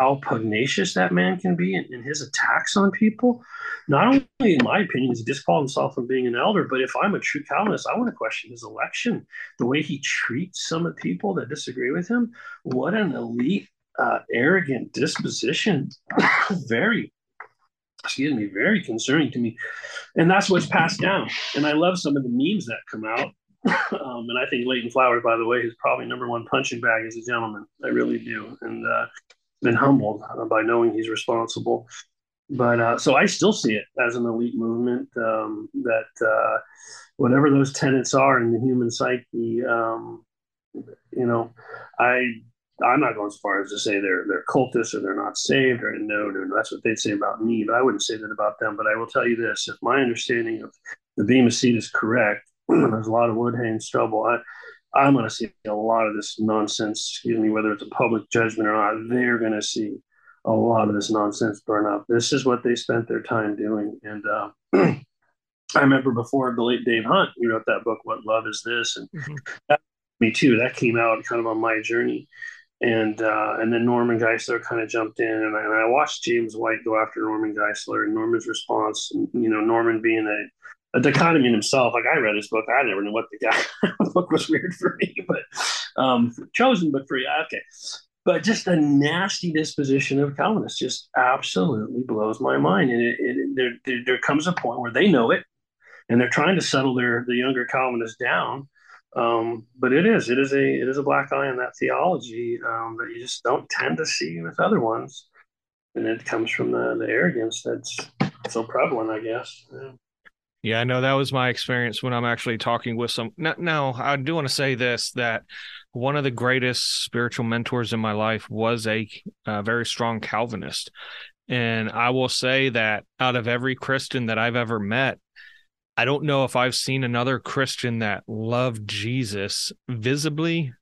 how pugnacious that man can be in, in, his attacks on people. Not only, in my opinion, does he disqualify himself from being an elder, but if I'm a true Calvinist, I want to question his election. The way he treats some of the people that disagree with him. What an elite, uh, arrogant disposition. very, excuse me, very concerning to me. And that's what's passed down. And I love some of the memes that come out. um, and I think Leighton Flowers, by the way, is probably number one punching bag as a gentleman. I really do. And uh, been humbled by knowing he's responsible. But uh, so I still see it as an elite movement um, that uh, whatever those tenets are in the human psyche, um, you know, I I'm not going as far as to say they're they're cultists or they're not saved or no, no, no, that's what they'd say about me, but I wouldn't say that about them. But I will tell you this: if my understanding of the Bema seat is correct, there's a lot of wood, hay, stubble. I, I'm going to see a lot of this nonsense, excuse me, whether it's a public judgment or not, they're going to see a lot of this nonsense burn up. This is what they spent their time doing. And uh, I remember before the late Dave Hunt, he wrote that book, What Love Is This? And mm-hmm. that, me too, that came out kind of on my journey. And uh, and then Norman Geisler kind of jumped in, and I, and I watched James White go after Norman Geisler, and Norman's response, you know, Norman being a a dichotomy in himself. Like I read his book, I never knew what the guy. the book was weird for me, but um, chosen but you. Okay, but just a nasty disposition of Calvinists just absolutely blows my mind. And it, it, there, there, there comes a point where they know it, and they're trying to settle their the younger Calvinists down. Um, but it is it is a it is a black eye in that theology um, that you just don't tend to see with other ones, and it comes from the the arrogance that's so prevalent, I guess. Yeah. Yeah, I know that was my experience when I'm actually talking with some. Now, now, I do want to say this that one of the greatest spiritual mentors in my life was a, a very strong Calvinist. And I will say that out of every Christian that I've ever met, I don't know if I've seen another Christian that loved Jesus visibly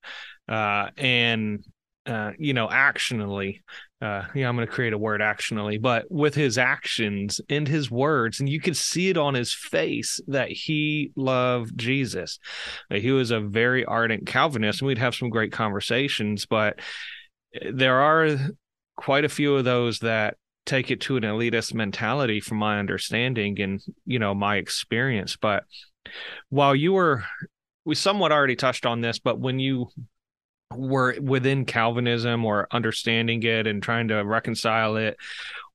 uh, and uh, you know, actionally. Uh, yeah, I'm going to create a word actionally, but with his actions and his words, and you could see it on his face that he loved Jesus. Uh, he was a very ardent Calvinist, and we'd have some great conversations. But uh, there are quite a few of those that take it to an elitist mentality, from my understanding and you know my experience. But while you were we somewhat already touched on this, but when you were within Calvinism or understanding it and trying to reconcile it,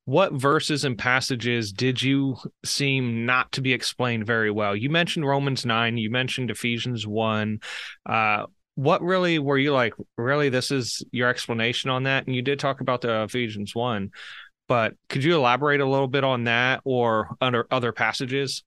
what verses and passages did you seem not to be explained very well? You mentioned Romans 9, you mentioned Ephesians 1. Uh, what really were you like, really, this is your explanation on that? And you did talk about the Ephesians 1, but could you elaborate a little bit on that or under other passages?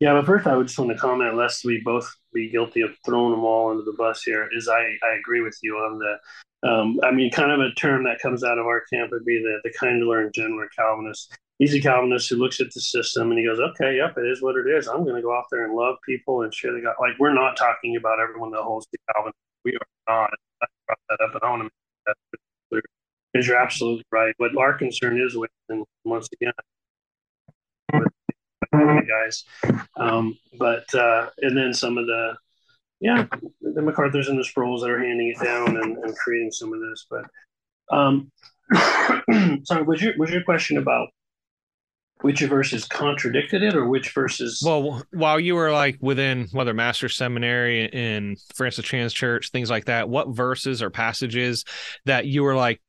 Yeah, but first I would just want to comment, lest we both be guilty of throwing them all under the bus here, is I, I agree with you on the, um, I mean, kind of a term that comes out of our camp would be the, the Kindler and gentler Calvinist. He's a Calvinist who looks at the system and he goes, okay, yep, it is what it is. I'm going to go out there and love people and share the God. Like, we're not talking about everyone that holds to Calvin. We are not. I brought that up, I want to. Because you're absolutely right. But our concern is with, and once again, guys. Um, but uh, and then some of the yeah, the MacArthur's and the Sprouls that are handing it down and, and creating some of this. But um, sorry, was your was your question about which verses contradicted it or which verses well while you were like within whether master seminary in francis Chan's church things like that what verses or passages that you were like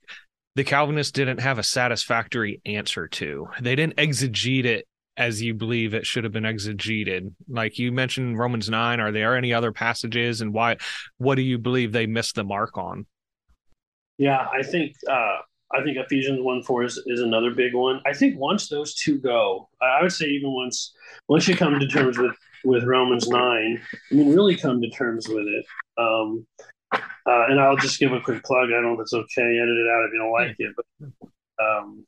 the calvinists didn't have a satisfactory answer to. They didn't exegete it as you believe it should have been exegeted. Like you mentioned romans 9 are there any other passages and why what do you believe they missed the mark on? Yeah i think uh i think ephesians 1 4 is, is another big one. I think once those two go i would say even once once you come to terms with with romans 9 i mean really come to terms with it. Um uh, and i'll just give a quick plug i don't know if it's okay edit it out if you don't like it but um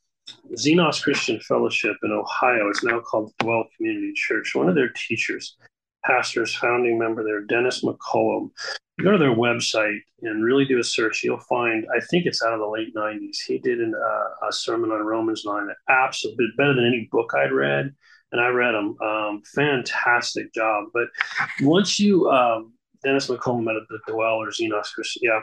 Xenos Christian Fellowship in Ohio. It's now called Dwell Community Church. One of their teachers, pastors, founding member there, Dennis McCallum. Go to their website and really do a search. You'll find, I think it's out of the late 90s. He did an, uh, a sermon on Romans 9 that absolutely better than any book I'd read. And I read them. Um, fantastic job. But once you, um, Dennis McCallum at the Dwell or Xenos Christian, yeah.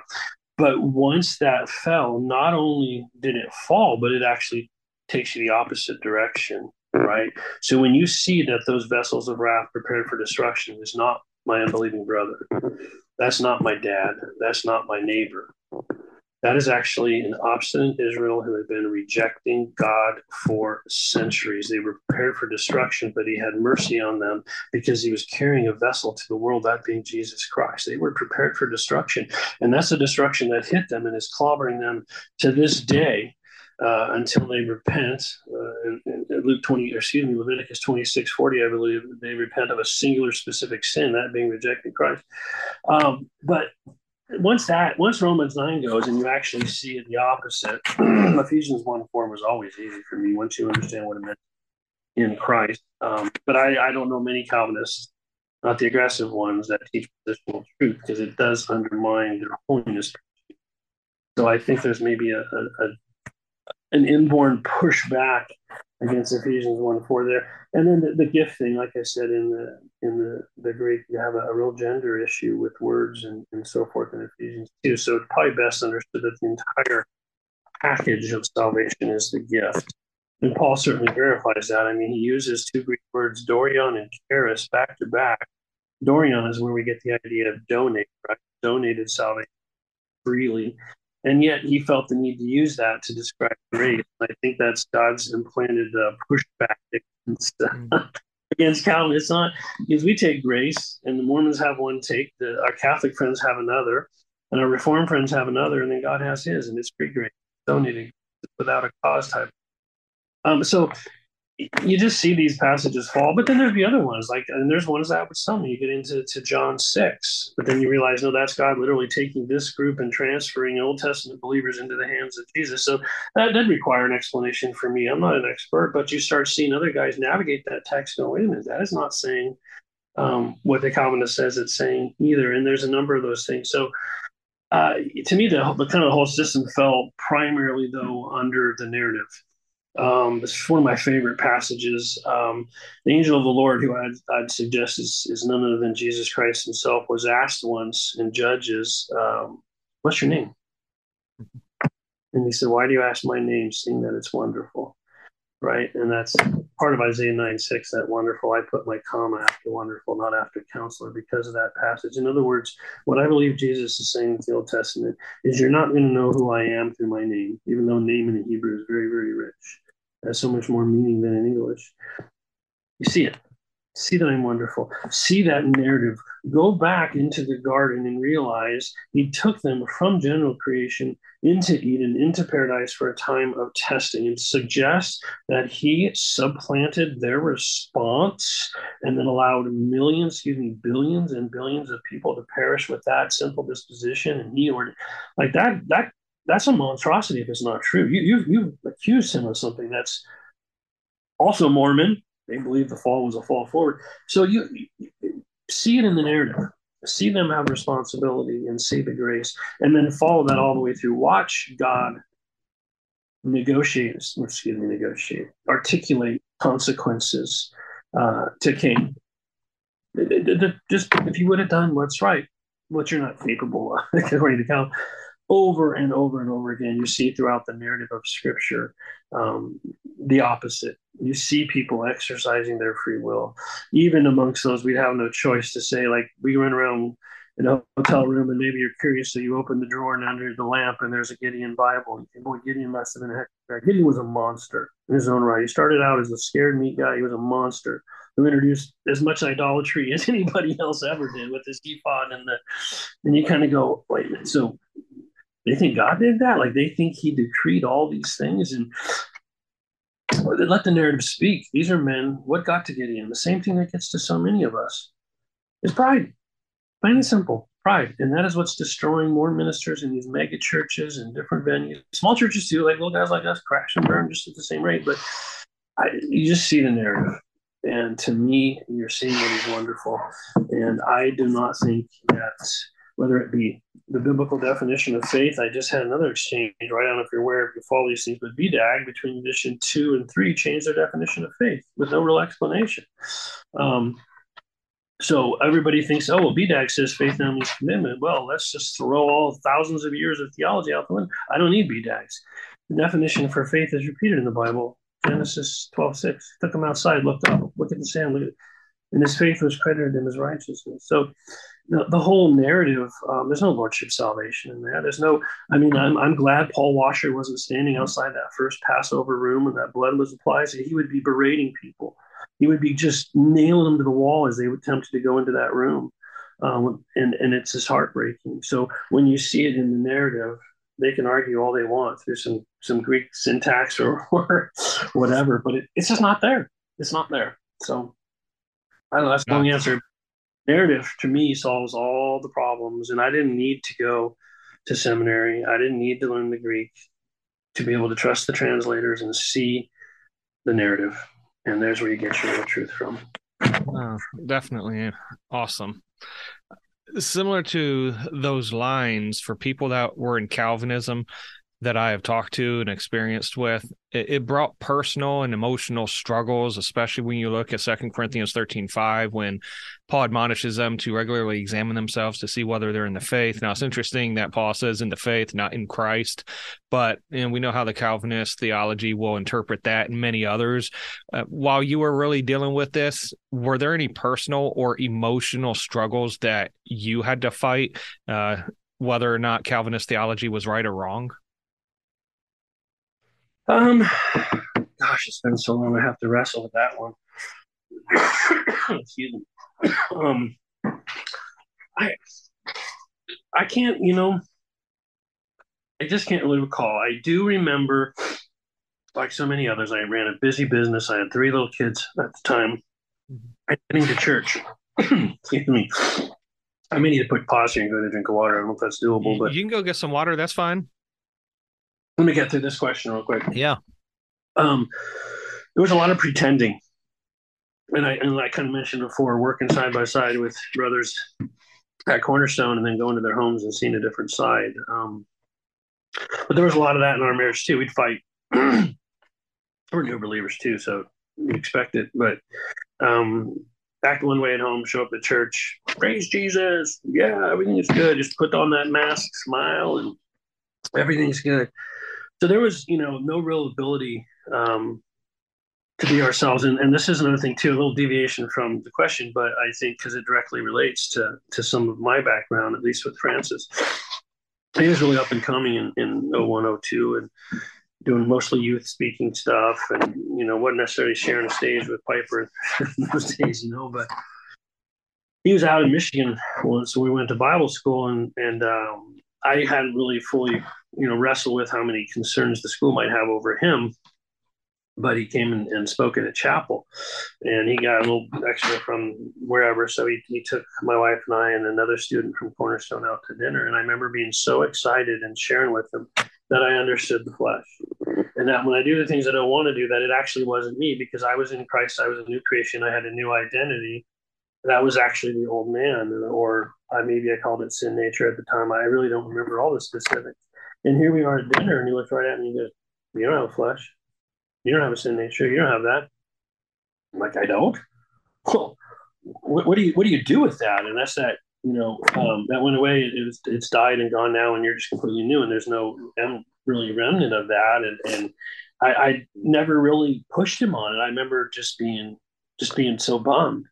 But once that fell, not only did it fall, but it actually takes you the opposite direction, hmm. right? So when you see that those vessels of wrath prepared for destruction is not my unbelieving brother, hmm. that's not my dad, that's not my neighbor. That is actually an obstinate Israel who had been rejecting God for centuries. They were prepared for destruction, but he had mercy on them because he was carrying a vessel to the world, that being Jesus Christ. They were prepared for destruction. And that's a destruction that hit them and is clobbering them to this day uh, until they repent. Uh, Luke 20, excuse me, Leviticus 26, 40, I believe, they repent of a singular specific sin, that being rejecting Christ. Um, but once that, once Romans 9 goes and you actually see the opposite, Ephesians 1 4 was always easy for me once you understand what it meant in Christ. Um, but I, I don't know many Calvinists, not the aggressive ones, that teach positional truth because it does undermine their holiness. So I think there's maybe a, a, a an inborn pushback against Ephesians 1 4 there. And then the, the, gift thing, like I said in the in the, the Greek, you have a, a real gender issue with words and, and so forth in Ephesians 2. So it's probably best understood that the entire package of salvation is the gift. And Paul certainly verifies that. I mean, he uses two Greek words, dorion and charis, back to back. Dorion is where we get the idea of donate, right? Donated salvation freely and yet he felt the need to use that to describe grace. I think that's God's implanted uh, pushback against, uh, mm. against Calvin. It's not because we take grace, and the Mormons have one take, the, our Catholic friends have another, and our Reformed friends have another, and then God has His, and it's free grace, donated without a cause type. Um, so you just see these passages fall, but then there's the other ones, like and there's ones that would some you get into to John six, but then you realize no, that's God literally taking this group and transferring Old Testament believers into the hands of Jesus. So that did require an explanation for me. I'm not an expert, but you start seeing other guys navigate that text. No, wait a minute, that is not saying um, what the Calvinist says it's saying either. And there's a number of those things. So uh, to me, the, the kind of the whole system fell primarily though under the narrative um, this is one of my favorite passages. Um, the angel of the Lord, who I'd, I'd, suggest is, is none other than Jesus Christ himself, was asked once in Judges, um, What's your name? And he said, Why do you ask my name, seeing that it's wonderful? Right. And that's part of Isaiah 9 6, that wonderful. I put my comma after wonderful, not after counselor, because of that passage. In other words, what I believe Jesus is saying in the Old Testament is you're not going to know who I am through my name, even though name in the Hebrew is very, very rich has so much more meaning than in English. You see it. See that I'm wonderful. See that narrative. Go back into the garden and realize he took them from general creation into Eden, into paradise for a time of testing, and suggest that he supplanted their response and then allowed millions, excuse me, billions and billions of people to perish with that simple disposition. And he ordered like that, that that's a monstrosity if it's not true. You you you accused him of something that's also Mormon. They believe the fall was a fall forward. So you, you see it in the narrative. See them have responsibility and see the grace, and then follow that all the way through. Watch God negotiate, excuse me, negotiate, articulate consequences uh, to Cain. Just if you would have done what's right, what you're not capable of, according to Cal, over and over and over again. You see throughout the narrative of Scripture um, the opposite. You see people exercising their free will. Even amongst those, we have no choice to say, like, we run around in a hotel room and maybe you're curious, so you open the drawer and under the lamp and there's a Gideon Bible. Boy, Gideon must have been a heck of a Gideon was a monster in his own right. He started out as a scared meat guy. He was a monster who introduced as much idolatry as anybody else ever did with his ephod and the and you kind of go, wait a minute, so they think God did that. Like they think He decreed all these things and they let the narrative speak. These are men. What got to Gideon? The same thing that gets to so many of us is pride. Plain and simple. Pride. And that is what's destroying more ministers in these mega churches and different venues. Small churches too, like little guys like us crash and burn just at the same rate. But I, you just see the narrative. And to me, you're seeing what is wonderful. And I do not think that whether it be the biblical definition of faith, I just had another exchange, right? I don't know if you're aware if you follow these things, but BDAG between edition two and three changed their definition of faith with no real explanation. Um, so everybody thinks, oh, well, BDAG says faith now means commitment. Well, let's just throw all thousands of years of theology out the window. I don't need BDAGs. The definition for faith is repeated in the Bible. Genesis 12, 6. Took him outside, looked up, look at the sand, at and his faith was credited him as righteousness. So the, the whole narrative, um, there's no lordship salvation in that. There's no, I mean, I'm, I'm glad Paul Washer wasn't standing outside that first Passover room and that blood was applied. So he would be berating people. He would be just nailing them to the wall as they attempted to go into that room. Um, and, and it's just heartbreaking. So when you see it in the narrative, they can argue all they want through some, some Greek syntax or, or whatever, but it, it's just not there. It's not there. So I don't know. That's the long answer narrative to me solves all the problems and i didn't need to go to seminary. I didn't need to learn the greek to be able to trust the translators and see the narrative. And there's where you get your real truth from. Oh, definitely awesome. Similar to those lines for people that were in calvinism that I have talked to and experienced with, it, it, brought personal and emotional struggles, especially when you look at Second Corinthians 13 5, when Paul admonishes them to regularly examine themselves to see whether they're in the faith. Now, it's interesting that Paul says in the faith, not in Christ, but and we know how the Calvinist theology will interpret that and many others. Uh, while you were really dealing with this, were there any personal or emotional struggles that you had to fight, uh, whether or not Calvinist theology was right or wrong? Um, gosh, it's been so long. I have to wrestle with that one. Excuse me. Um, I, I can't. You know, I just can't really recall. I do remember, like so many others, I ran a busy business. I had three little kids at the time. I heading to church. Excuse me. I may need to put pause here and go to drink of water. I don't know if that's doable, but you can go get some water. That's fine let me get through this question real quick. Yeah. Um, there was a lot of pretending, and I and I kind of mentioned before, working side by side with brothers at Cornerstone, and then going to their homes and seeing a different side. Um, but there was a lot of that in our marriage too. We'd fight. We're new believers too, so we expect it. But um, act one way at home, show up at church, praise Jesus, yeah, everything is good. Just put on that mask, smile, and everything's good so there was you know no real ability um, to be ourselves. And, and this is another thing too a little deviation from the question but i think because it directly relates to to some of my background at least with francis. He was really up and coming in, in 0102 and doing mostly youth speaking stuff and you know wasn't necessarily sharing a stage with piper in those days you know but he was out in michigan once. So we went to bible school and and um, i hadn't really fully you know, wrestled with how many concerns the school might have over him. But he came and, and spoke at a chapel, and he got a little extra from wherever. So he, he took my wife and I and another student from Cornerstone out to dinner. And I remember being so excited and sharing with them that I understood the flesh. And that when I do the things I don't want to do, that it actually wasn't me because I was in Christ, I was a new creation, I had a new identity. That was actually the old man, or maybe I called it sin nature at the time. I really don't remember all the specifics. And here we are at dinner, and he looks right at me and goes, You don't have a flesh. You don't have a sin nature. You don't have that. I'm like, I don't. Well, what, what, do you what do you do with that? And that's that. You know, um, that went away. It, was, it's died and gone now, and you're just completely new. And there's no rem, really remnant of that. And and I, I never really pushed him on it. I remember just being just being so bummed.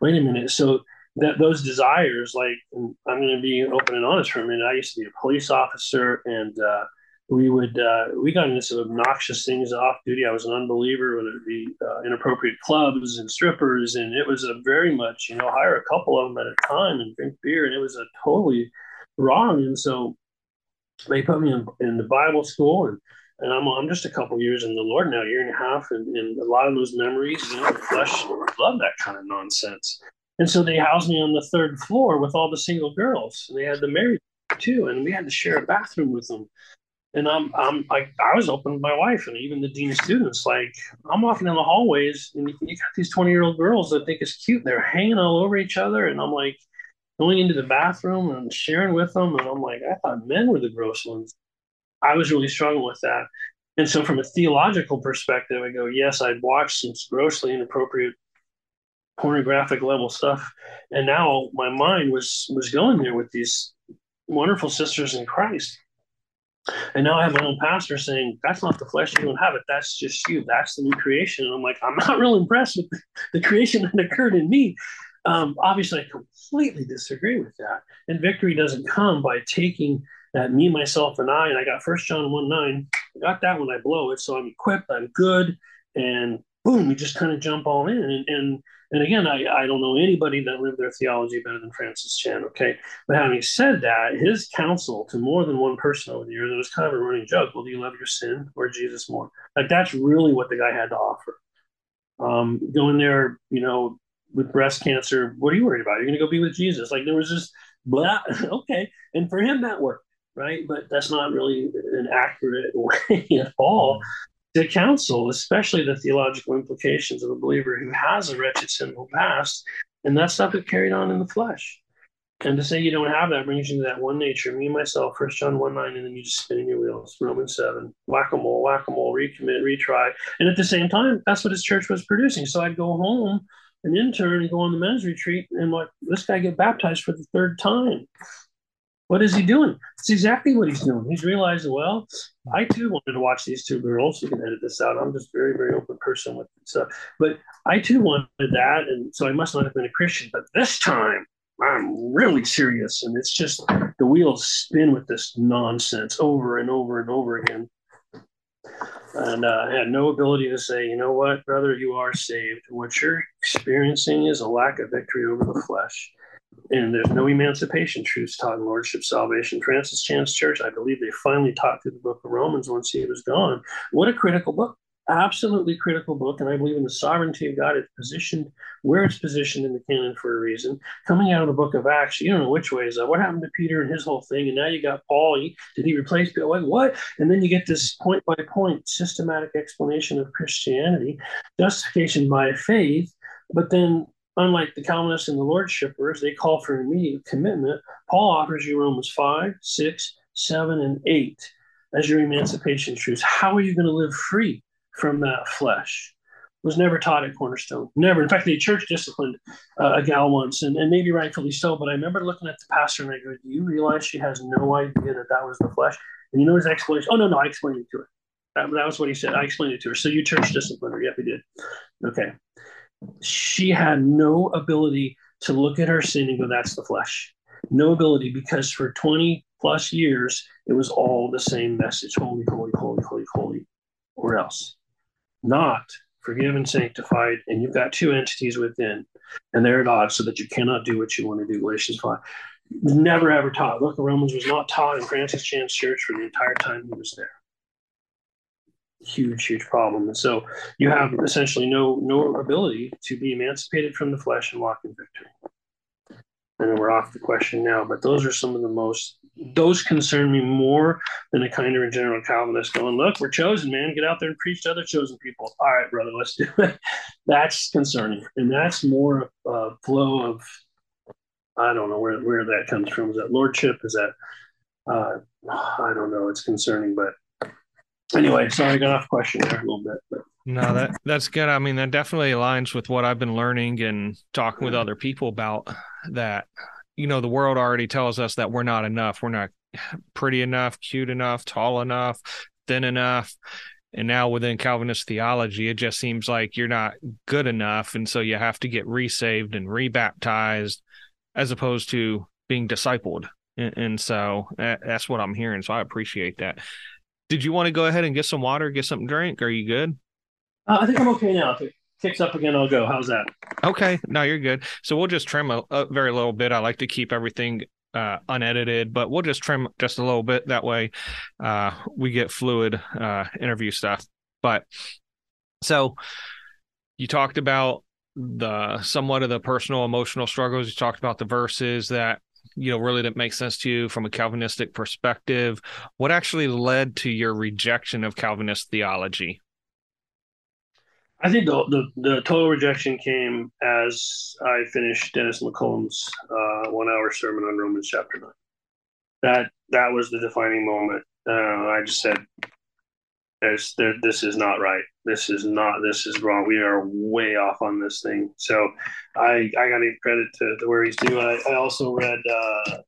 Wait a minute. So that those desires, like I'm going to be open and honest for a minute. I used to be a police officer, and uh, we would uh, we got into some obnoxious things off duty. I was an unbeliever, whether it be uh, inappropriate clubs and strippers, and it was a very much you know hire a couple of them at a time and drink beer, and it was a totally wrong. And so they put me in, in the Bible school, and and I'm I'm just a couple years in the Lord now, a year and a half, and, and a lot of those memories, you know, the flesh love that kind of nonsense And so they housed me on the third floor with all the single girls. And they had the married too, and we had to share a bathroom with them. And I'm, I'm like, I was open with my wife and even the dean of students. Like, I'm walking down the hallways, and you, you got these 20 year old girls that think it's cute. They're hanging all over each other, and I'm like, going into the bathroom and sharing with them. And I'm like, I thought men were the gross ones. I was really struggling with that. And so, from a theological perspective, I go, yes, I'd watched some grossly inappropriate pornographic level stuff, and now my mind was was going there with these wonderful sisters in Christ. And now I have my own pastor saying, That's not the flesh, you don't have it. That's just you. That's the new creation. And I'm like, I'm not real impressed with the creation that occurred in me. Um, obviously, I completely disagree with that. And victory doesn't come by taking that me, myself, and I. And I got First John 1 9. I got that when I blow it. So I'm equipped, I'm good. And boom, we just kind of jump all in. And, and and again, I, I don't know anybody that lived their theology better than Francis Chan, okay? But having said that, his counsel to more than one person over the years, it was kind of a running joke. Well, do you love your sin or Jesus more? Like, that's really what the guy had to offer. Um, going there, you know, with breast cancer, what are you worried about? You're going to go be with Jesus. Like, there was just blah, okay. And for him, that worked, right? But that's not really an accurate way at all to counsel, especially the theological implications of a believer who has a wretched sinful past, and that stuff is carried on in the flesh. And to say you don't have that brings you to that one nature, me myself, First John 1 9, and then you just spinning your wheels, Romans 7, whack a mole, whack a mole, recommit, retry. And at the same time, that's what his church was producing. So I'd go home, an intern, and go on the men's retreat, and like, this guy get baptized for the third time. What is he doing? It's exactly what he's doing. He's realized, well, I too wanted to watch these two girls. You can edit this out. I'm just very, very open person with stuff. But I too wanted that, and so I must not have been a Christian. But this time, I'm really serious, and it's just the wheels spin with this nonsense over and over and over again. And uh, I had no ability to say, you know what, brother, you are saved. What you're experiencing is a lack of victory over the flesh and there's no emancipation truths taught in Lordship Salvation. Francis Chan's church, I believe they finally taught through the book of Romans once he was gone. What a critical book. Absolutely critical book. And I believe in the sovereignty of God. It's positioned where it's positioned in the canon for a reason. Coming out of the book of Acts, you don't know which way is that. What happened to Peter and his whole thing? And now you got Paul. He, did he replace Peter? Like, what? And then you get this point by point systematic explanation of Christianity, justification by faith. But then Unlike the Calvinists and the Lordshippers, they call for immediate commitment. Paul offers you Romans 5, 6, 7, and 8 as your emancipation truths. How are you going to live free from that flesh? Was never taught at Cornerstone. Never. In fact, the church disciplined uh, a gal once, and, and maybe rightfully so. But I remember looking at the pastor and I go, Do you realize she has no idea that that was the flesh? And you know his explanation? Oh, no, no, I explained it to her. That, that was what he said. I explained it to her. So you church disciplined her. Yep, we did. Okay she had no ability to look at her sin and go, that's the flesh. No ability because for 20 plus years, it was all the same message holy, holy, holy, holy, holy, or else. Not forgiven, sanctified, and you've got two entities within, and they're at odds so that you cannot do what you want to do. Galatians 5. Never ever taught. Look, Romans was not taught in Francis Chan's church for the entire time he was there huge, huge problem. And so you have essentially no no ability to be emancipated from the flesh and walk in victory. And we're off the question now, but those are some of the most those concern me more than a kind of general Calvinist going, look, we're chosen, man. Get out there and preach to other chosen people. All right, brother, let's do it. that's concerning. And that's more a flow of I don't know where, where that comes from. Is that lordship? Is that uh, I don't know. It's concerning, but anyway, sorry, I got off question there a little bit, but no, that that's good. I mean, that definitely aligns with what I've been learning and talking with other people about that. You know, the world already tells us that we're not enough. We're not pretty enough, cute enough, tall enough, thin enough. And now within Calvinist theology, it just seems like you're not good enough. And so you have to get resaved and rebaptized as opposed to being discipled. And, and so that's what I'm hearing. So I appreciate that. Did you want to go ahead and get some water, get something drink? Are you good? Uh, I think I'm okay now. If it kicks up again, I'll go. How's that? Okay, no, you're good. So we'll just trim a, a very little bit. I like to keep everything uh, unedited, but we'll just trim just a little bit. That way, uh, we get fluid uh, interview stuff. But so you talked about the somewhat of the personal emotional struggles. You talked about the verses that you know really didn't make sense to you from a Calvinistic perspective. What actually led to your rejection of Calvinist theology? I think the, the, the total rejection came as I finished Dennis McCallum's uh, one hour sermon on Romans chapter nine. That that was the defining moment. Uh, I just said, "There's there, this is not right. This is not this is wrong. We are way off on this thing." So I I got to give credit to, to where he's due. I, I also read uh,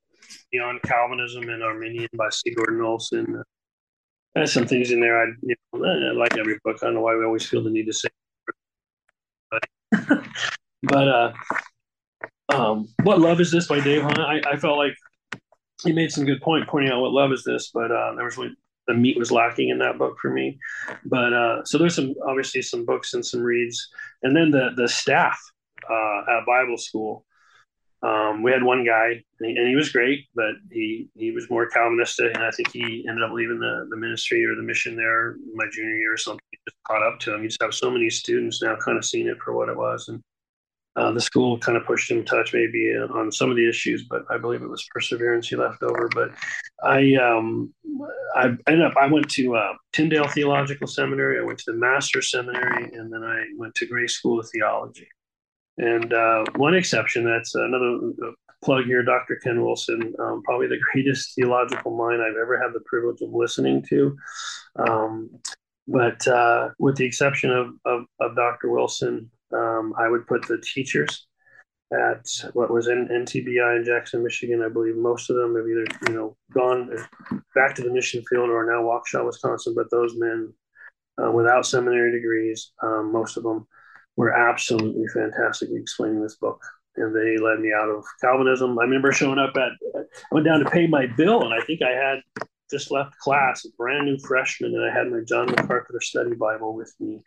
Beyond Calvinism and Arminian by C. Gordon Olson. There's some things in there I, you know, like every book. I don't know why we always feel the need to say but uh, um, what love is this by Dave Hunt? I, I felt like he made some good point pointing out what love is this, but uh, there was the meat was lacking in that book for me. But uh, so there's some obviously some books and some reads, and then the the staff uh, at Bible school. Um, we had one guy, and he, and he, was great, but he he was more Calvinistic, and I think he ended up leaving the, the ministry or the mission there my junior year or something. Just caught up to him. You just have so many students now, kind of seeing it for what it was, and uh, the school kind of pushed him touch maybe on some of the issues, but I believe it was perseverance he left over. But I um, I ended up I went to uh, Tyndale Theological Seminary, I went to the Master Seminary, and then I went to Grace School of Theology. And uh, one exception, that's another uh, plug here, Dr. Ken Wilson, um, probably the greatest theological mind I've ever had the privilege of listening to. Um, but uh, with the exception of, of, of Dr. Wilson, um, I would put the teachers at what was in NTBI in Jackson, Michigan. I believe most of them have either you know gone back to the mission field or now Waukesha, Wisconsin. But those men, uh, without seminary degrees, um, most of them were absolutely fantastic explaining this book. And they led me out of Calvinism. I remember showing up at, I went down to pay my bill, and I think I had just left class, a brand new freshman, and I had my John MacArthur study Bible with me.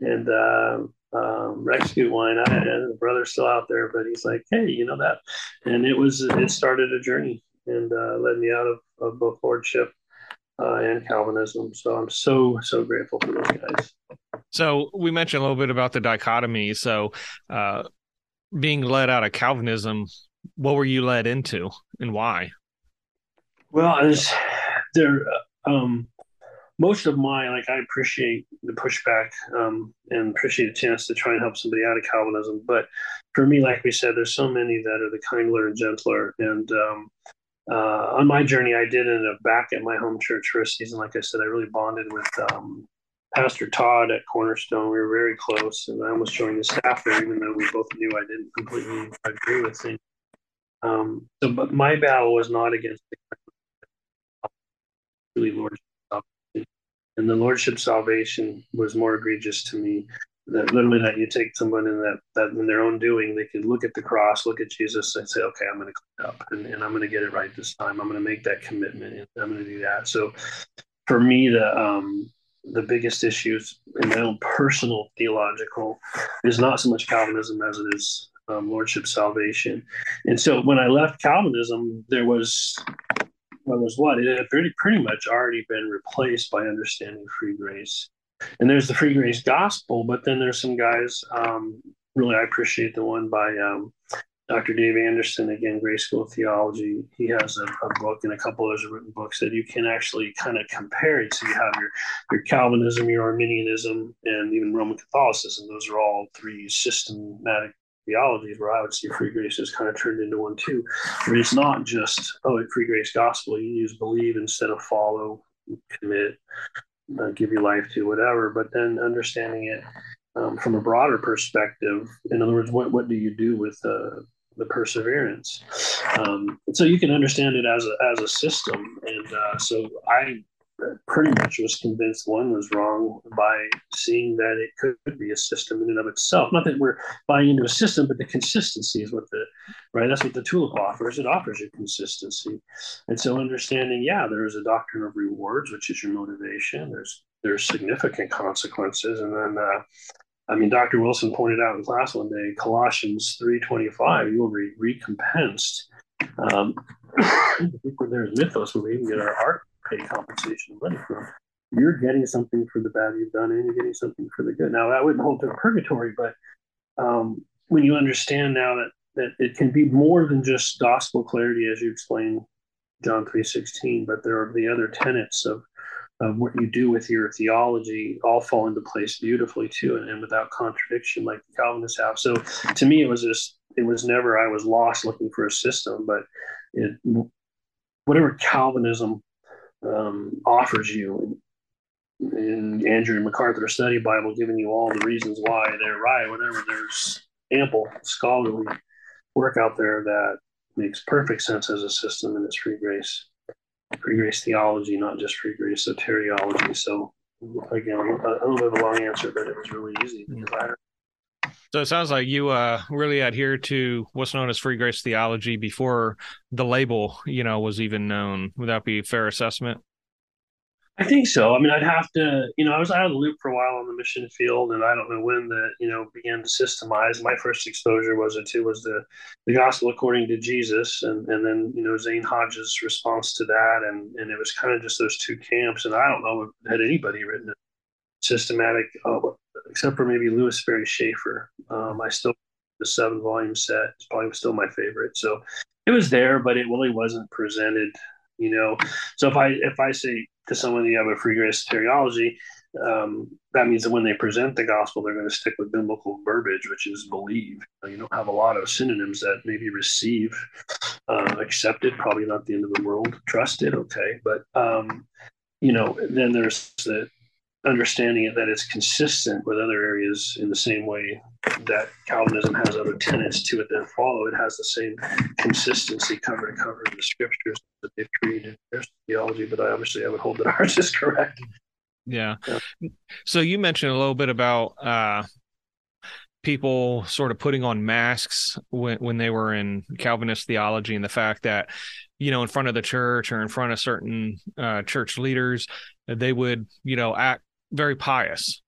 And uh, um, Rex Gutwein, I had the brother's still out there, but he's like, hey, you know that. And it was, it started a journey and uh, led me out of, of both lordship uh, and Calvinism. So I'm so, so grateful for those guys. So we mentioned a little bit about the dichotomy. So uh, being led out of Calvinism, what were you led into and why? Well, as there, um, most of my like, I appreciate the pushback um, and appreciate a chance to try and help somebody out of Calvinism. But for me, like we said, there's so many that are the kindler and gentler. And um, uh, on my journey, I did end up back at my home church for a season. Like I said, I really bonded with um, Pastor Todd at Cornerstone. We were very close, and I almost joined the staff there, even though we both knew I didn't completely agree with things. Um, so, but my battle was not against the salvation, and the lordship salvation was more egregious to me. That literally, that you take someone in that that in their own doing, they could look at the cross, look at Jesus, and say, "Okay, I'm going to clean up, and, and I'm going to get it right this time. I'm going to make that commitment, and I'm going to do that." So, for me, the um, the biggest issues in my own personal theological is not so much Calvinism as it is um, lordship salvation. And so when I left Calvinism, there was was what it had pretty pretty much already been replaced by understanding free grace. And there's the free grace gospel, but then there's some guys. Um, really, I appreciate the one by um, Dr. Dave Anderson, again, Grace School of Theology, he has a, a, book and a couple of written books that you can actually kind of compare it. So you have your, your Calvinism, your Arminianism, and even Roman Catholicism. Those are all three systematic theologies where I would see free grace is kind of turned into one too. Where it's not just, oh, free grace gospel, you use believe instead of follow, commit, uh, give your life to, whatever. But then understanding it um, from a broader perspective. In other words, what, what do you do with uh, the perseverance. Um, so you can understand it as a, as a system. And uh, so I pretty much was convinced one was wrong by seeing that it could be a system in and of itself. Not that we're buying into a system, but the consistency is what the right. That's what the tulip offers. It offers you consistency, and so understanding, yeah, there is a doctrine of rewards, which is your motivation. There's there's significant consequences, and then uh, I mean, Dr. Wilson pointed out in class one day, Colossians 3.25, you will be recompensed. Um, there's misthos where we even get our art pay compensation money from. You're getting something for the bad you've done, and you're getting something for the good. Now, that wouldn't hold to purgatory, but um, when you understand now that that it can be more than just gospel clarity, as you explained, John three sixteen, but there are the other tenets of of what you do with your theology all fall into place beautifully too, and, and without contradiction, like the Calvinists have. So to me, it was just it was never I was lost looking for a system, but it whatever Calvinism um, offers you. In Andrew MacArthur Study Bible, giving you all the reasons why they're right, whatever. There's ample scholarly work out there that makes perfect sense as a system, and it's free grace free grace theology, not just free grace soteriology. So again, a, little bit of a long answer, but it was really easy because I so it sounds like you uh, really adhere to what's known as free grace theology before the label, you know, was even known. Would that be a fair assessment? I think so. I mean, I'd have to, you know, I was out of the loop for a while on the mission field, and I don't know when the, you know, began to systemize. My first exposure was it too was the, the gospel according to Jesus, and and then you know Zane Hodges' response to that, and and it was kind of just those two camps, and I don't know if had anybody written a systematic, uh, except for maybe Lewis Sperry Chafer. Um, I still the seven volume set. It's probably still my favorite. So it was there, but it really wasn't presented you know so if i if i say to someone you have a free grace soteriology um, that means that when they present the gospel they're going to stick with biblical verbiage which is believe you don't have a lot of synonyms that maybe receive uh, accepted probably not the end of the world trusted okay but um, you know then there's the understanding it that it's consistent with other areas in the same way that Calvinism has other tenets to it that follow. It has the same consistency cover to cover in the scriptures that they've created in their theology, but I obviously I would hold that ours is correct. Yeah. yeah. So you mentioned a little bit about uh, people sort of putting on masks when when they were in Calvinist theology and the fact that you know in front of the church or in front of certain uh, church leaders they would you know act very pious.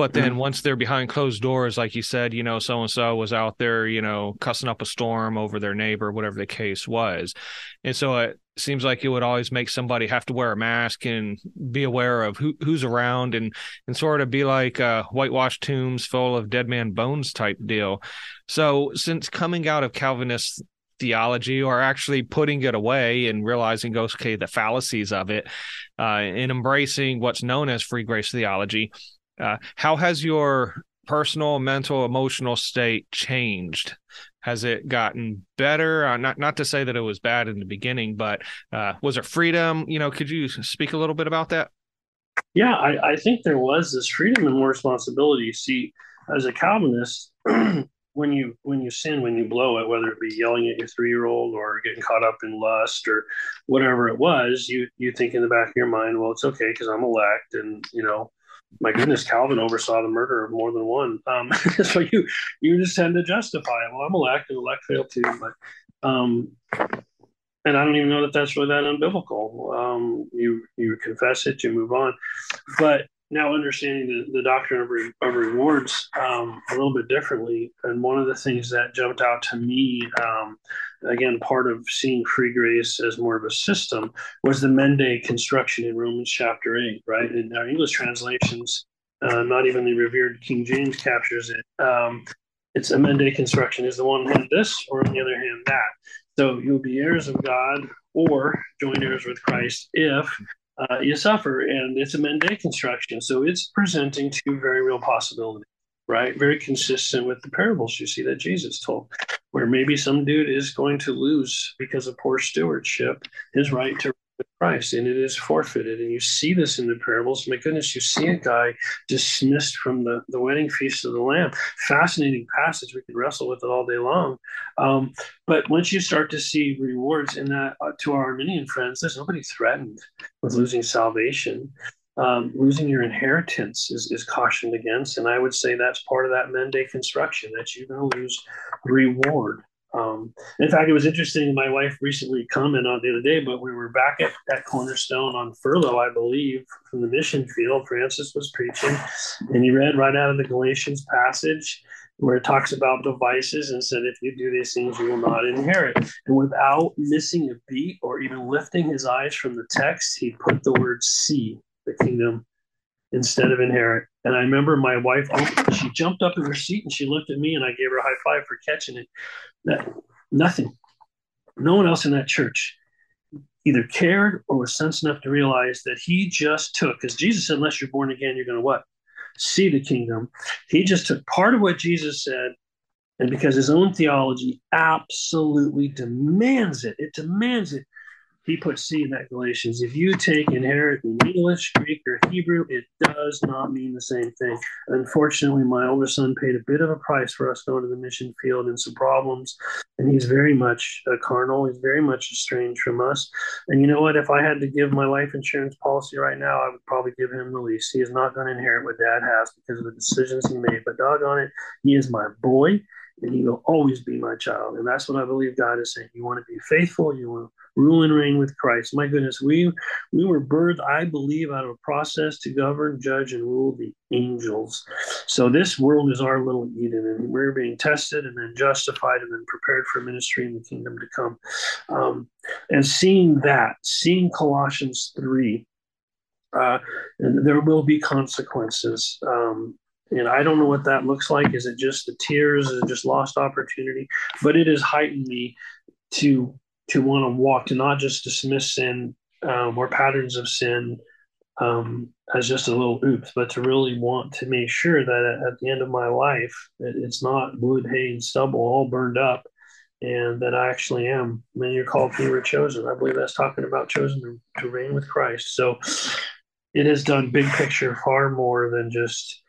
But then mm-hmm. once they're behind closed doors, like you said, you know, so and so was out there, you know, cussing up a storm over their neighbor, whatever the case was. And so it seems like it would always make somebody have to wear a mask and be aware of who, who's around and and sort of be like a whitewashed tombs full of dead man bones type deal. So since coming out of Calvinist theology or actually putting it away and realizing okay the fallacies of it uh, and embracing what's known as free grace theology uh, how has your personal mental emotional state changed? Has it gotten better? Uh, not not to say that it was bad in the beginning but uh, was it freedom? You know could you speak a little bit about that? Yeah I, I think there was this freedom and more responsibility. See as a calvinist when you when you sin when you blow it whether it be yelling at your three year old or getting caught up in lust or whatever it was you you think in the back of your mind well it's okay because i'm elect and you know my goodness calvin oversaw the murder of more than one. Um, so you you just tend to justify it. Well i'm elect and elect failed too but um and I don't even know that that's really that unbiblical. Um, you you confess it, you move on, but now understanding the, the doctrine of, re, of rewards um, a little bit differently. And one of the things that jumped out to me, um, again, part of seeing free grace as more of a system, was the men-de construction in Romans chapter 8, right? In our English translations, uh, not even the revered King James captures it. Um, it's a men-de construction. Is the one hand this, or on the other hand that? So you'll be heirs of God or joint heirs with Christ if uh, you suffer. And it's a men-de construction. So it's presenting two very real possibilities, right? Very consistent with the parables you see that Jesus told, where maybe some dude is going to lose because of poor stewardship his right to Christ, and it is forfeited. And you see this in the parables. My goodness, you see a guy dismissed from the, the wedding feast of the Lamb. Fascinating passage. We could wrestle with it all day long. Um, but once you start to see rewards in that uh, to our Arminian friends, there's nobody threatened with losing salvation. Um, losing your inheritance is, is cautioned against. And I would say that's part of that men-de construction that you're going to lose reward. Um, in fact, it was interesting. My wife recently commented on the other day, but we were back at, at Cornerstone on furlough, I believe, from the mission field. Francis was preaching, and he read right out of the Galatians passage where it talks about devices and said, if you do these things, you will not inherit. And without missing a beat or even lifting his eyes from the text, he put the word see, the kingdom, instead of inherit. And I remember my wife, she jumped up in her seat and she looked at me and I gave her a high five for catching it. That nothing, no one else in that church either cared or was sense enough to realize that he just took, because Jesus said, unless you're born again, you're going to what? See the kingdom. He just took part of what Jesus said, and because his own theology absolutely demands it, it demands it he puts see in that Galatians. If you take inherit in English, Greek, or Hebrew, it does not mean the same thing. Unfortunately, my older son paid a bit of a price for us going to the mission field and some problems. And he's very much a carnal. He's very much estranged from us. And you know what? If I had to give my life insurance policy right now, I would probably give him the lease. He is not going to inherit what dad has because of the decisions he made. But doggone it, he is my boy and he will always be my child. And that's what I believe God is saying. You want to be faithful, you want to rule and reign with Christ. My goodness, we we were birthed, I believe, out of a process to govern, judge, and rule the angels. So this world is our little Eden, and we're being tested and then justified and then prepared for ministry in the kingdom to come. Um, and seeing that, seeing Colossians three, uh, there will be consequences. Um, and I don't know what that looks like. Is it just the tears? Is it just lost opportunity? But it has heightened me to to want to walk to not just dismiss sin um, or patterns of sin um, as just a little oops, but to really want to make sure that at, the end of my life, it's not wood, hay, and stubble all burned up, and that I actually am. When you're called, you were chosen. I believe that's talking about chosen to, to reign with Christ. So it has done big picture far more than just.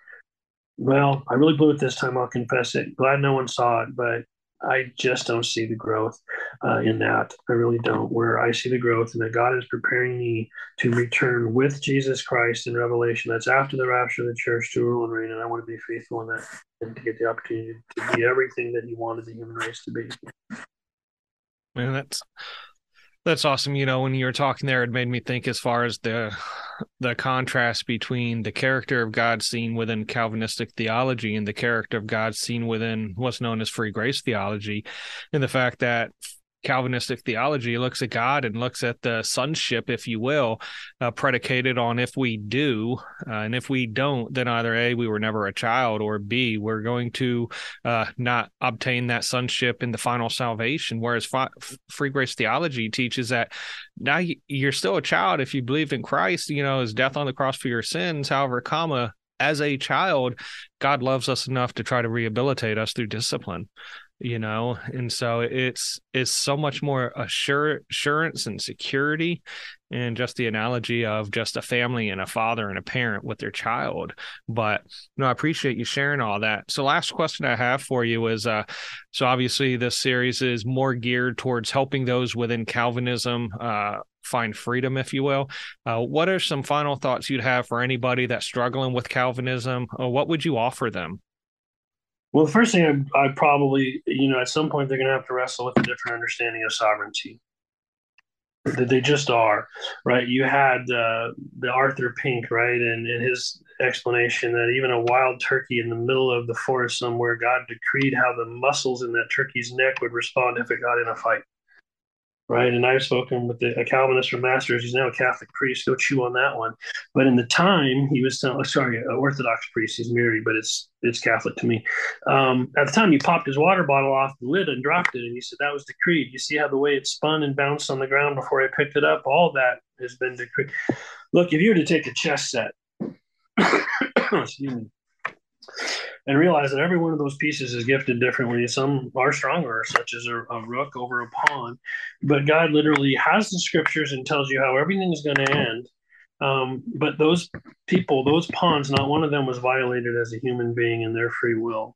Well, I really blew it this time. I'll confess it. Glad no one saw it, but I just don't see the growth uh, in that. I really don't. Where I see the growth and that God is preparing me to return with Jesus Christ in Revelation. That's after the rapture of the church to rule and reign. And I want to be faithful in that and to get the opportunity to be everything that He wanted the human race to be. Man, that's that's awesome. You know, when you were talking there, it made me think as far as the the contrast between the character of God seen within Calvinistic theology and the character of God seen within what's known as free grace theology, and the fact that Calvinistic theology looks at God and looks at the sonship, if you will, uh, predicated on if we do, uh, and if we don't, then either a we were never a child, or b we're going to uh, not obtain that sonship in the final salvation. Whereas fi- free grace theology teaches that now you're still a child if you believe in Christ. You know, his death on the cross for your sins. However, comma as a child, God loves us enough to try to rehabilitate us through discipline you know and so it's it's so much more assur- assurance and security and just the analogy of just a family and a father and a parent with their child but you no i appreciate you sharing all that so last question i have for you is uh so obviously this series is more geared towards helping those within calvinism uh find freedom, if you will. Uh, what are some final thoughts you'd have for anybody that's struggling with Calvinism? Uh, what would you offer them? Well, the first thing I, I probably, you know, at some point they're going to have to wrestle with a different understanding of sovereignty. That they just are, right? You had uh, the Arthur Pink, right, and, and his explanation that even a wild turkey in the middle of the forest somewhere, God decreed how the muscles in that turkey's neck would respond if it got in a fight right? And I've spoken with the, a Calvinist from Masters. He's now a Catholic priest. Go chew on that one. But in the time, he was telling, sorry, an Orthodox priest. He's married, but it's it's Catholic to me. Um, at the time, he popped his water bottle off the lid and dropped it, and he said that was decreed. You see how the way it spun and bounced on the ground before I picked it up. All that has been decreed. Look, if you were to take a chess set, excuse me and realize that every one of those pieces is gifted differently. Some are stronger, such as a, a, rook over a pawn. But God literally has the scriptures and tells you how everything is going to end. Um, but those people, those pawns, not one of them was violated as a human being in their free will.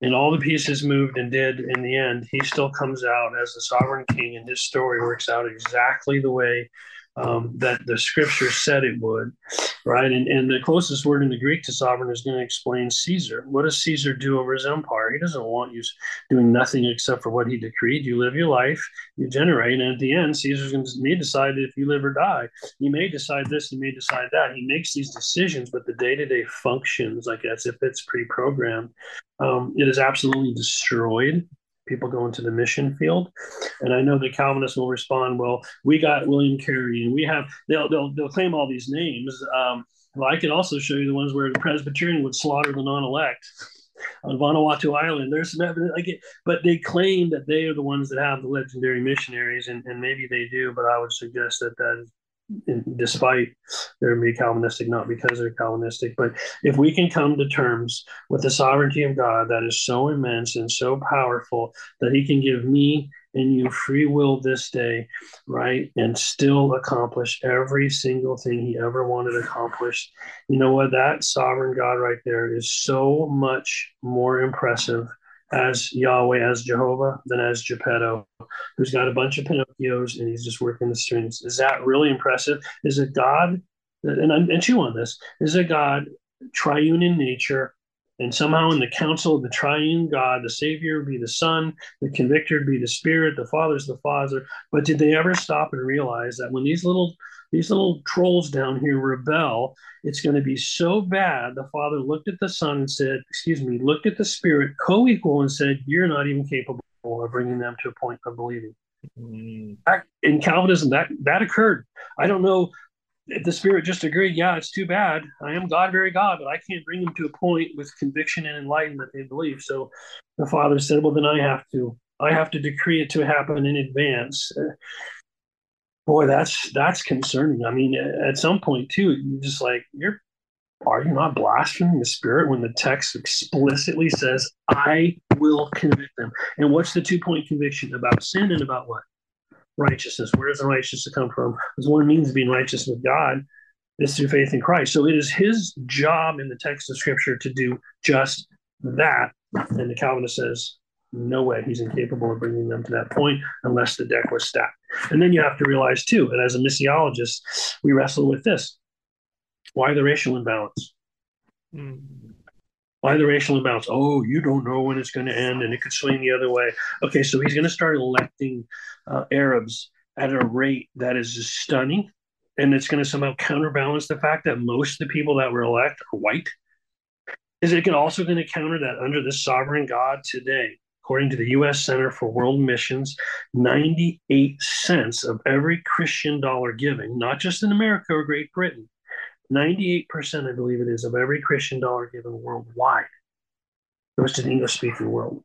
And all the pieces moved and did in the end, he still comes out as the sovereign king, and his story works out exactly the way um, that the scripture said it would, right? And, and the closest word in the Greek to sovereign is going to explain Caesar. What does Caesar do over his empire? He doesn't want you doing nothing except for what he decreed. You live your life, you generate, and at the end, Caesar's going to may decide if you live or die. He may decide this, he may decide that. He makes these decisions, but the day to day functions, like as if it's pre programmed, um, it is absolutely destroyed people go into the mission field. And I know the Calvinists will respond, well, we got William Carey and we have, they'll, they'll, they'll claim all these names. Um, Well, I could also show you the ones where the Presbyterian would slaughter the non-elect on Vanuatu Island. There's some evidence, like it, but they claim that they are the ones that have the legendary missionaries, and, and maybe they do. But I would suggest that that is despite they're be Calvinistic, not because they're Calvinistic. But if we can come to terms with the sovereignty of God that is so immense and so powerful that He can give me and you free will this day, right, and still accomplish every single thing He ever wanted accomplished, you know what? That sovereign God right there is so much more impressive as Yahweh, as Jehovah, than as Geppetto, who's got a bunch of Pinocchios and he's just working the strings. Is that really impressive? Is a God, and, I'm, and chew on this, is a God triune in nature, and somehow in the council of the triune God, the Savior would be the Son, the convictor would be the Spirit, the Father's the Father. But did they ever stop and realize that when these little these little trolls down here rebel, it's going to be so bad. The Father looked at the Son and said, excuse me, looked at the Spirit co-equal and said, You're not even capable of bringing them to a point of believing. Mm. In Calvinism, that that occurred. I don't know if the spirit just agreed, yeah, it's too bad. I am God, very God, but I can't bring them to a point with conviction and enlightenment they believe. So the father said, well, then I have to. I have to decree it to happen in advance. Boy, that's that's concerning. I mean, at some point too, you just like you're. Are you not blaspheming the spirit when the text explicitly says, "I will convict them"? And what's the two-point conviction about sin and about what? righteousness. Where does the righteousness come from? Because one means being righteous with God is through faith in Christ. So it is his job in the text of Scripture to do just that. And the Calvinist says, no way, he's incapable of bringing them to that point unless the deck was stacked. And then you have to realize, too, and as a missiologist, we wrestle with this why the racial imbalance? Mm. Why the racial imbalance? Oh, you don't know when it's going to end, and it could swing the other way. Okay, so he's going to start electing uh, Arabs at a rate that is just stunning. And it's going to somehow counterbalance the fact that most of the people that were elected are white. Is it also going to counter that under this sovereign God today, according to the U.S. Center for World Missions, 98 cents of every Christian dollar giving, not just in America or Great Britain, 98%, I believe it is, of every Christian dollar given worldwide goes to the English speaking world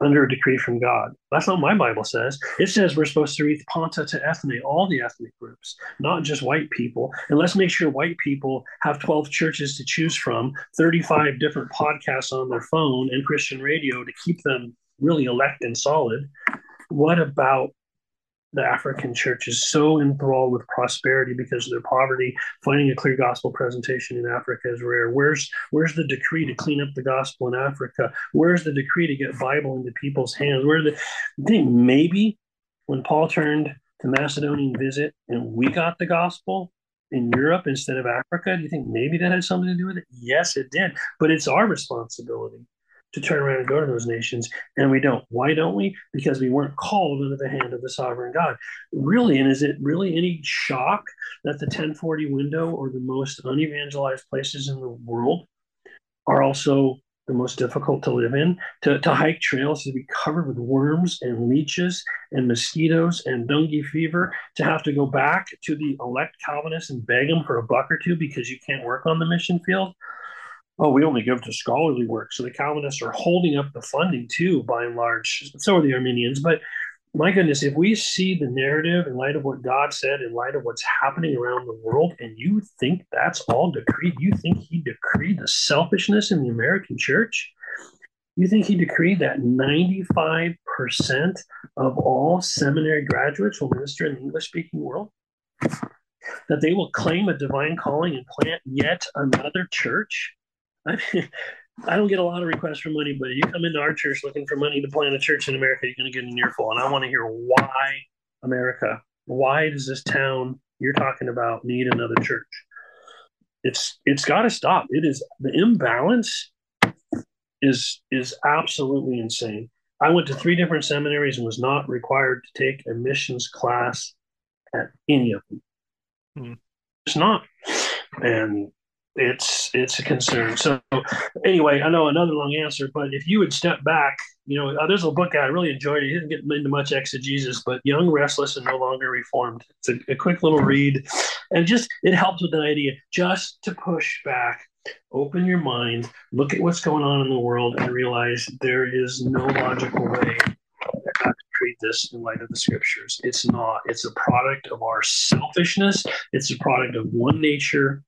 under a decree from God. That's not my Bible says. It says we're supposed to read Panta ta ethne, all the ethnic groups, not just white people. And let's make sure white people have 12 churches to choose from, 35 different podcasts on their phone, and Christian radio to keep them really elect and solid. What about the African church is so enthralled with prosperity because of their poverty. Finding a clear gospel presentation in Africa is rare. Where's where's the decree to clean up the gospel in Africa? Where's the decree to get Bible into people's hands? Where the think maybe when Paul turned to Macedonian visit and we got the gospel in Europe instead of Africa, do you think maybe that had something to do with it? Yes, it did. But it's our responsibility to turn around and go to those nations, and we don't. Why don't we? Because we weren't called under the hand of the sovereign God. Really, and is it really any shock that the 10/40 window or the most unevangelized places in the world are also the most difficult to live in? To, to hike trails, to be covered with worms and leeches and mosquitoes and dengue fever, to have to go back to the elect Calvinists and beg them for a buck or two because you can't work on the mission field oh, we only give to scholarly work. So the Calvinists are holding up the funding too, by and large. So are the Arminians. But my goodness, if we see the narrative in light of what God said, in light of what's happening around the world, and you think that's all decreed, you think He decreed the selfishness in the American church? You think He decreed that 95% of all seminary graduates will minister in the English speaking world? That they will claim a divine calling and plant yet another church? I mean, I don't get a lot of requests for money, but you come into our church looking for money to plant a church in America, you're going to get an earful. And I want to hear why America, why does this town you're talking about need another church? It's it's got to stop. It is the imbalance is is absolutely insane. I went to three different seminaries and was not required to take a missions class at any of them. Hmm. It's not, and it's it's a concern. So anyway, I know another long answer, but if you would step back, you know, uh, there's a book I really enjoyed. He didn't get into much exegesis, but Young, Restless, and No Longer Reformed. It's a, a quick little read, and just it helps with an idea just to push back. Open your mind, look at what's going on in the world, and realize there is no logical way to treat this in light of the scriptures. It's not. It's a product of our selfishness. It's a product of one nature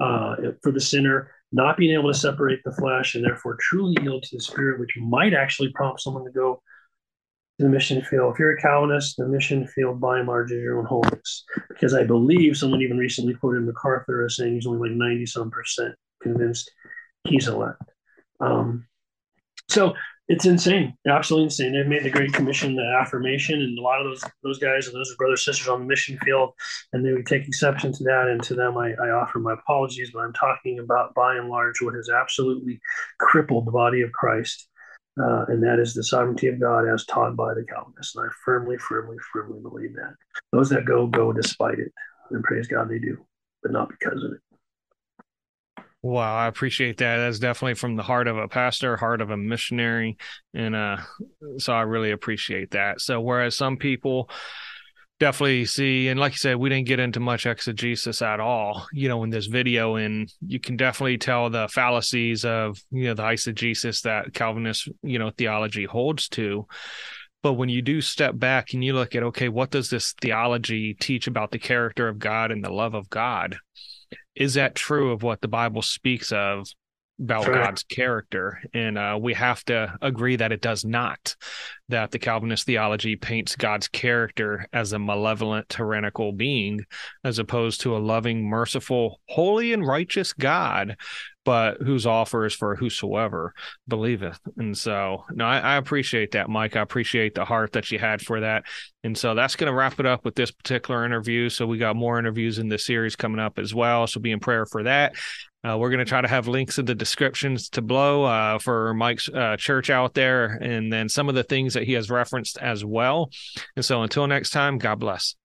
uh, for the sinner, not being able to separate the flesh and therefore truly yield to the spirit, which might actually prompt someone to go to the mission field. If you're a Calvinist, the mission field by and large is your own holiness. Because I believe someone even recently quoted MacArthur as saying he's only like 90 some percent convinced he's elect. Um, so it's insane, absolutely insane. They've made the Great Commission the affirmation, and a lot of those those guys and those brothers sisters on the mission field, and they would take exception to that. And to them, I, I offer my apologies. But I'm talking about, by and large, what has absolutely crippled the body of Christ, uh, and that is the sovereignty of God as taught by the Calvinists. And I firmly, firmly, firmly believe that those that go go despite it, and praise God they do, but not because of it. Wow, I appreciate that. That's definitely from the heart of a pastor, heart of a missionary, and uh, so I really appreciate that. So, whereas some people definitely see, and like you said, we didn't get into much exegesis at all, you know, in this video, and you can definitely tell the fallacies of you know the eisegesis that Calvinist you know theology holds to. But when you do step back and you look at, okay, what does this theology teach about the character of God and the love of God? Is that true of what the Bible speaks of about sure. God's character? And uh, we have to agree that it does not. That the Calvinist theology paints God's character as a malevolent, tyrannical being, as opposed to a loving, merciful, holy, and righteous God but whose offer is for whosoever believeth. And so, no, I, I, appreciate that, Mike. I appreciate the heart that you had for that. And so that's going to wrap it up with this particular interview. So we got more interviews in this series coming up as well. So be in prayer for that. Uh, we're going to try to have links in the descriptions to blow uh, for Mike's uh, church out there, and then some of the things that he has referenced as well. And so until next time, God bless.